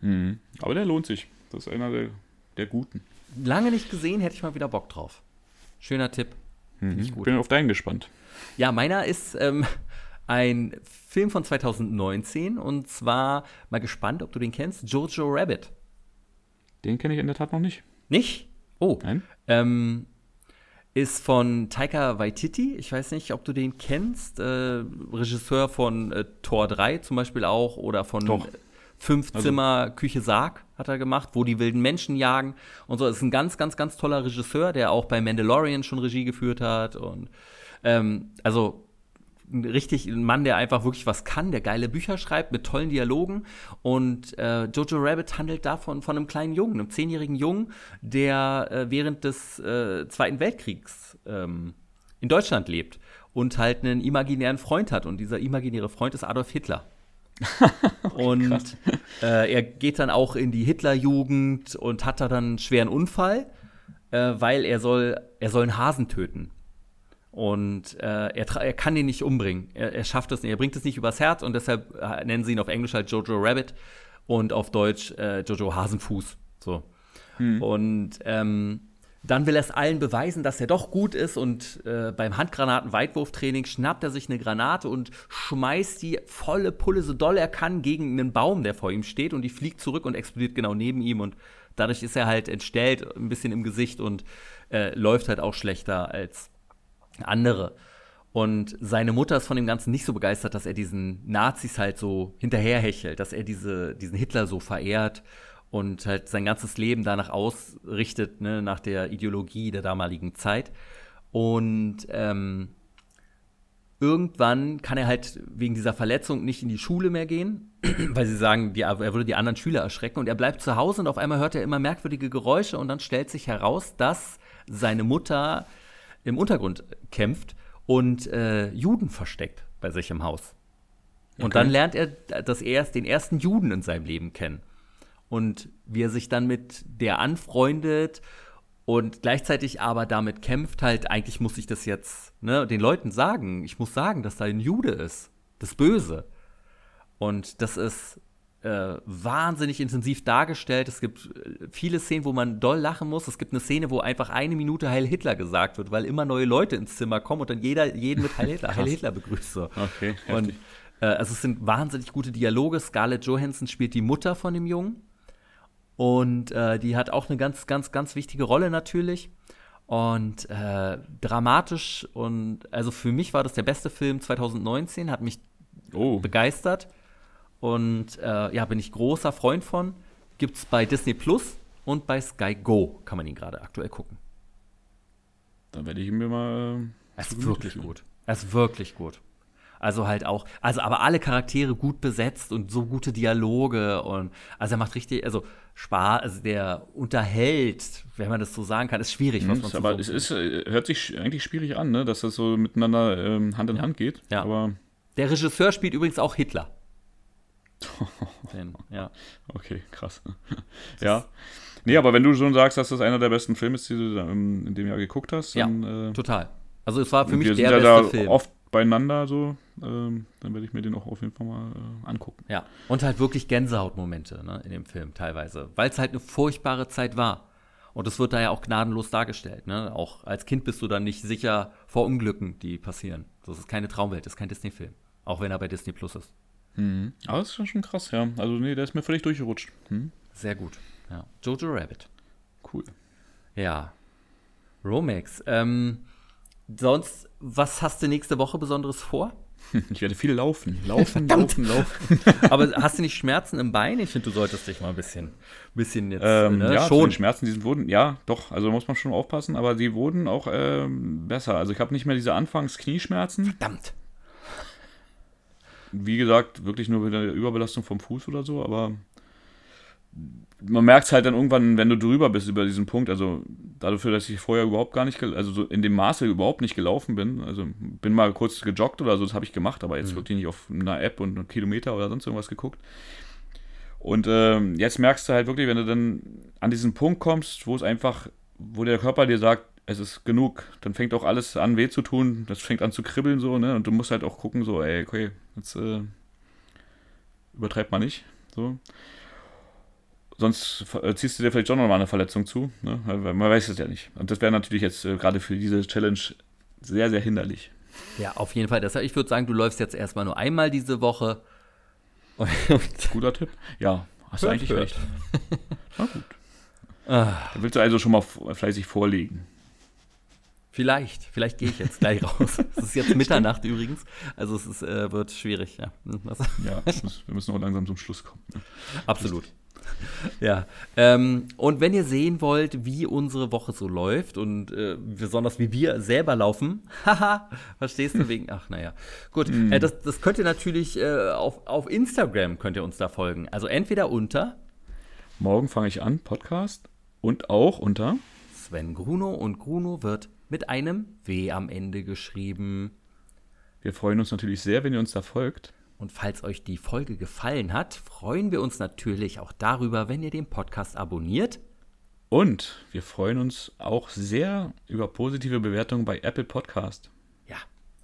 Mhm. Aber der lohnt sich. Das ist einer der, der guten. Lange nicht gesehen, hätte ich mal wieder Bock drauf. Schöner Tipp. Mhm. ich gut. Bin auf deinen gespannt. Ja, meiner ist ähm, ein Film von 2019 und zwar mal gespannt, ob du den kennst, Jojo Rabbit. Den kenne ich in der Tat noch nicht. Nicht? Oh. Nein? Ähm, ist von Taika Waititi. Ich weiß nicht, ob du den kennst. Äh, Regisseur von äh, Tor 3 zum Beispiel auch oder von, Doch. Fünf also. Zimmer, Küche, Sarg hat er gemacht, wo die wilden Menschen jagen und so. Das ist ein ganz, ganz, ganz toller Regisseur, der auch bei Mandalorian schon Regie geführt hat. Und ähm, also richtig ein Mann, der einfach wirklich was kann, der geile Bücher schreibt mit tollen Dialogen. Und äh, Jojo Rabbit handelt davon von einem kleinen Jungen, einem zehnjährigen Jungen, der äh, während des äh, Zweiten Weltkriegs ähm, in Deutschland lebt und halt einen imaginären Freund hat. Und dieser imaginäre Freund ist Adolf Hitler. [LAUGHS] okay, und äh, er geht dann auch in die Hitlerjugend und hat da dann einen schweren Unfall, äh, weil er soll, er soll einen Hasen töten. Und äh, er, er, kann ihn nicht umbringen. Er, er, schafft es nicht. Er bringt es nicht übers Herz und deshalb äh, nennen sie ihn auf Englisch halt Jojo Rabbit und auf Deutsch äh, Jojo Hasenfuß. So. Hm. Und ähm, dann will er es allen beweisen, dass er doch gut ist und äh, beim Handgranaten-Weitwurftraining schnappt er sich eine Granate und schmeißt die volle Pulle so doll er kann gegen einen Baum, der vor ihm steht und die fliegt zurück und explodiert genau neben ihm und dadurch ist er halt entstellt, ein bisschen im Gesicht und äh, läuft halt auch schlechter als andere. Und seine Mutter ist von dem Ganzen nicht so begeistert, dass er diesen Nazis halt so hinterherhechelt, dass er diese, diesen Hitler so verehrt und halt sein ganzes Leben danach ausrichtet, ne, nach der Ideologie der damaligen Zeit. Und ähm, irgendwann kann er halt wegen dieser Verletzung nicht in die Schule mehr gehen, [CLEARS THROAT] weil sie sagen, die, er würde die anderen Schüler erschrecken. Und er bleibt zu Hause und auf einmal hört er immer merkwürdige Geräusche und dann stellt sich heraus, dass seine Mutter im Untergrund kämpft und äh, Juden versteckt bei sich im Haus. Und okay. dann lernt er das erst, den ersten Juden in seinem Leben kennen. Und wie er sich dann mit der anfreundet und gleichzeitig aber damit kämpft, halt, eigentlich muss ich das jetzt ne, den Leuten sagen. Ich muss sagen, dass da ein Jude ist. Das Böse. Und das ist äh, wahnsinnig intensiv dargestellt. Es gibt äh, viele Szenen, wo man doll lachen muss. Es gibt eine Szene, wo einfach eine Minute Heil Hitler gesagt wird, weil immer neue Leute ins Zimmer kommen und dann jeder jeden mit Heil Hitler, [LAUGHS] Heil Hitler begrüßt. So. Okay, und äh, also es sind wahnsinnig gute Dialoge. Scarlett Johansson spielt die Mutter von dem Jungen. Und äh, die hat auch eine ganz, ganz, ganz wichtige Rolle natürlich. Und äh, dramatisch und also für mich war das der beste Film 2019, hat mich oh. begeistert. Und äh, ja, bin ich großer Freund von. Gibt es bei Disney Plus und bei Sky Go kann man ihn gerade aktuell gucken. Dann werde ich ihn mir mal. Äh, es ist wirklich gut. Es ist wirklich gut. Also halt auch, also aber alle Charaktere gut besetzt und so gute Dialoge und also er macht richtig, also Spaß, also der unterhält, wenn man das so sagen kann, ist schwierig. Mhm, was aber es ist, äh, hört sich eigentlich schwierig an, ne? dass das so miteinander ähm, Hand in ja. Hand geht. Ja. Aber der Regisseur spielt übrigens auch Hitler. [LAUGHS] Den, ja. Okay, krass. ja. Nee, aber wenn du schon sagst, dass das einer der besten Filme ist, die du in dem Jahr geguckt hast, dann, ja, äh, total. Also es war für mich der beste da Film. oft beieinander so, ähm, dann werde ich mir den auch auf jeden Fall mal äh, angucken. Ja, und halt wirklich Gänsehautmomente ne, in dem Film teilweise, weil es halt eine furchtbare Zeit war. Und es wird da ja auch gnadenlos dargestellt. Ne? Auch als Kind bist du dann nicht sicher vor Unglücken, die passieren. Das ist keine Traumwelt, das ist kein Disney-Film. Auch wenn er bei Disney Plus ist. Mhm. Aber das ist schon krass, ja. Also, nee, der ist mir völlig durchgerutscht. Hm? Sehr gut. Ja. Jojo Rabbit. Cool. Ja. Romex. Ähm, sonst, was hast du nächste Woche Besonderes vor? [LAUGHS] Ich werde viel laufen. Laufen, [LAUGHS] laufen, laufen. [LAUGHS] Aber hast du nicht Schmerzen im Bein? Ich finde, du solltest dich mal ein bisschen, bisschen jetzt ähm, ne? ja, schon. Die Schmerzen, die wurden, ja, doch, also muss man schon aufpassen, aber sie wurden auch ähm, besser. Also ich habe nicht mehr diese Anfangs-Knieschmerzen. Verdammt wie gesagt, wirklich nur mit einer Überbelastung vom Fuß oder so, aber man merkt es halt dann irgendwann, wenn du drüber bist über diesen Punkt, also dafür, dass ich vorher überhaupt gar nicht, also so in dem Maße überhaupt nicht gelaufen bin, also bin mal kurz gejoggt oder so, das habe ich gemacht, aber jetzt mhm. wirklich nicht auf einer App und einen Kilometer oder sonst irgendwas geguckt. Und äh, jetzt merkst du halt wirklich, wenn du dann an diesen Punkt kommst, wo es einfach, wo der Körper dir sagt, es ist genug. Dann fängt auch alles an weh zu tun. Das fängt an zu kribbeln so, ne? Und du musst halt auch gucken, so, ey, okay, jetzt äh, übertreibt man nicht. So. Sonst äh, ziehst du dir vielleicht schon nochmal eine Verletzung zu, ne? Man weiß es ja nicht. Und das wäre natürlich jetzt äh, gerade für diese Challenge sehr, sehr hinderlich. Ja, auf jeden Fall. Deshalb, ich würde sagen, du läufst jetzt erstmal nur einmal diese Woche. [LAUGHS] Guter Tipp. Ja, hast hört, du eigentlich hört. recht. [LAUGHS] Na gut. Ah. Dann willst du also schon mal fleißig vorlegen. Vielleicht, vielleicht gehe ich jetzt gleich [LAUGHS] raus. Es ist jetzt Mitternacht übrigens, also es ist, äh, wird schwierig. Ja, ja wir müssen auch langsam zum Schluss kommen. Absolut. Ja, ähm, und wenn ihr sehen wollt, wie unsere Woche so läuft und äh, besonders wie wir selber laufen, [LAUGHS] haha, verstehst du wegen, ach naja, gut, mm. äh, das, das könnt ihr natürlich äh, auf, auf Instagram könnt ihr uns da folgen. Also entweder unter Morgen fange ich an, Podcast und auch unter Sven Gruno und Gruno wird mit einem W am Ende geschrieben. Wir freuen uns natürlich sehr, wenn ihr uns da folgt. Und falls euch die Folge gefallen hat, freuen wir uns natürlich auch darüber, wenn ihr den Podcast abonniert. Und wir freuen uns auch sehr über positive Bewertungen bei Apple Podcast.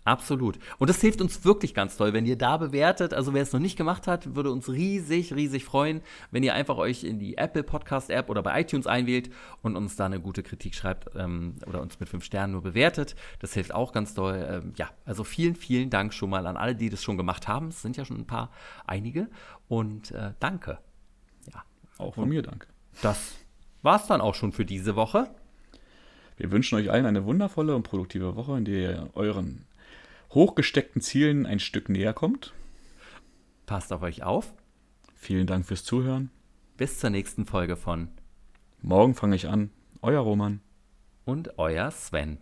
Absolut. Und das hilft uns wirklich ganz toll, wenn ihr da bewertet. Also wer es noch nicht gemacht hat, würde uns riesig, riesig freuen, wenn ihr einfach euch in die Apple Podcast App oder bei iTunes einwählt und uns da eine gute Kritik schreibt ähm, oder uns mit fünf Sternen nur bewertet. Das hilft auch ganz toll. Ähm, ja, also vielen, vielen Dank schon mal an alle, die das schon gemacht haben. Es sind ja schon ein paar, einige. Und äh, danke. Ja. Auch von und mir danke. Das war's dann auch schon für diese Woche. Wir wünschen euch allen eine wundervolle und produktive Woche, in der ihr euren hochgesteckten Zielen ein Stück näher kommt. Passt auf euch auf. Vielen Dank fürs Zuhören. Bis zur nächsten Folge von Morgen fange ich an. Euer Roman. Und euer Sven.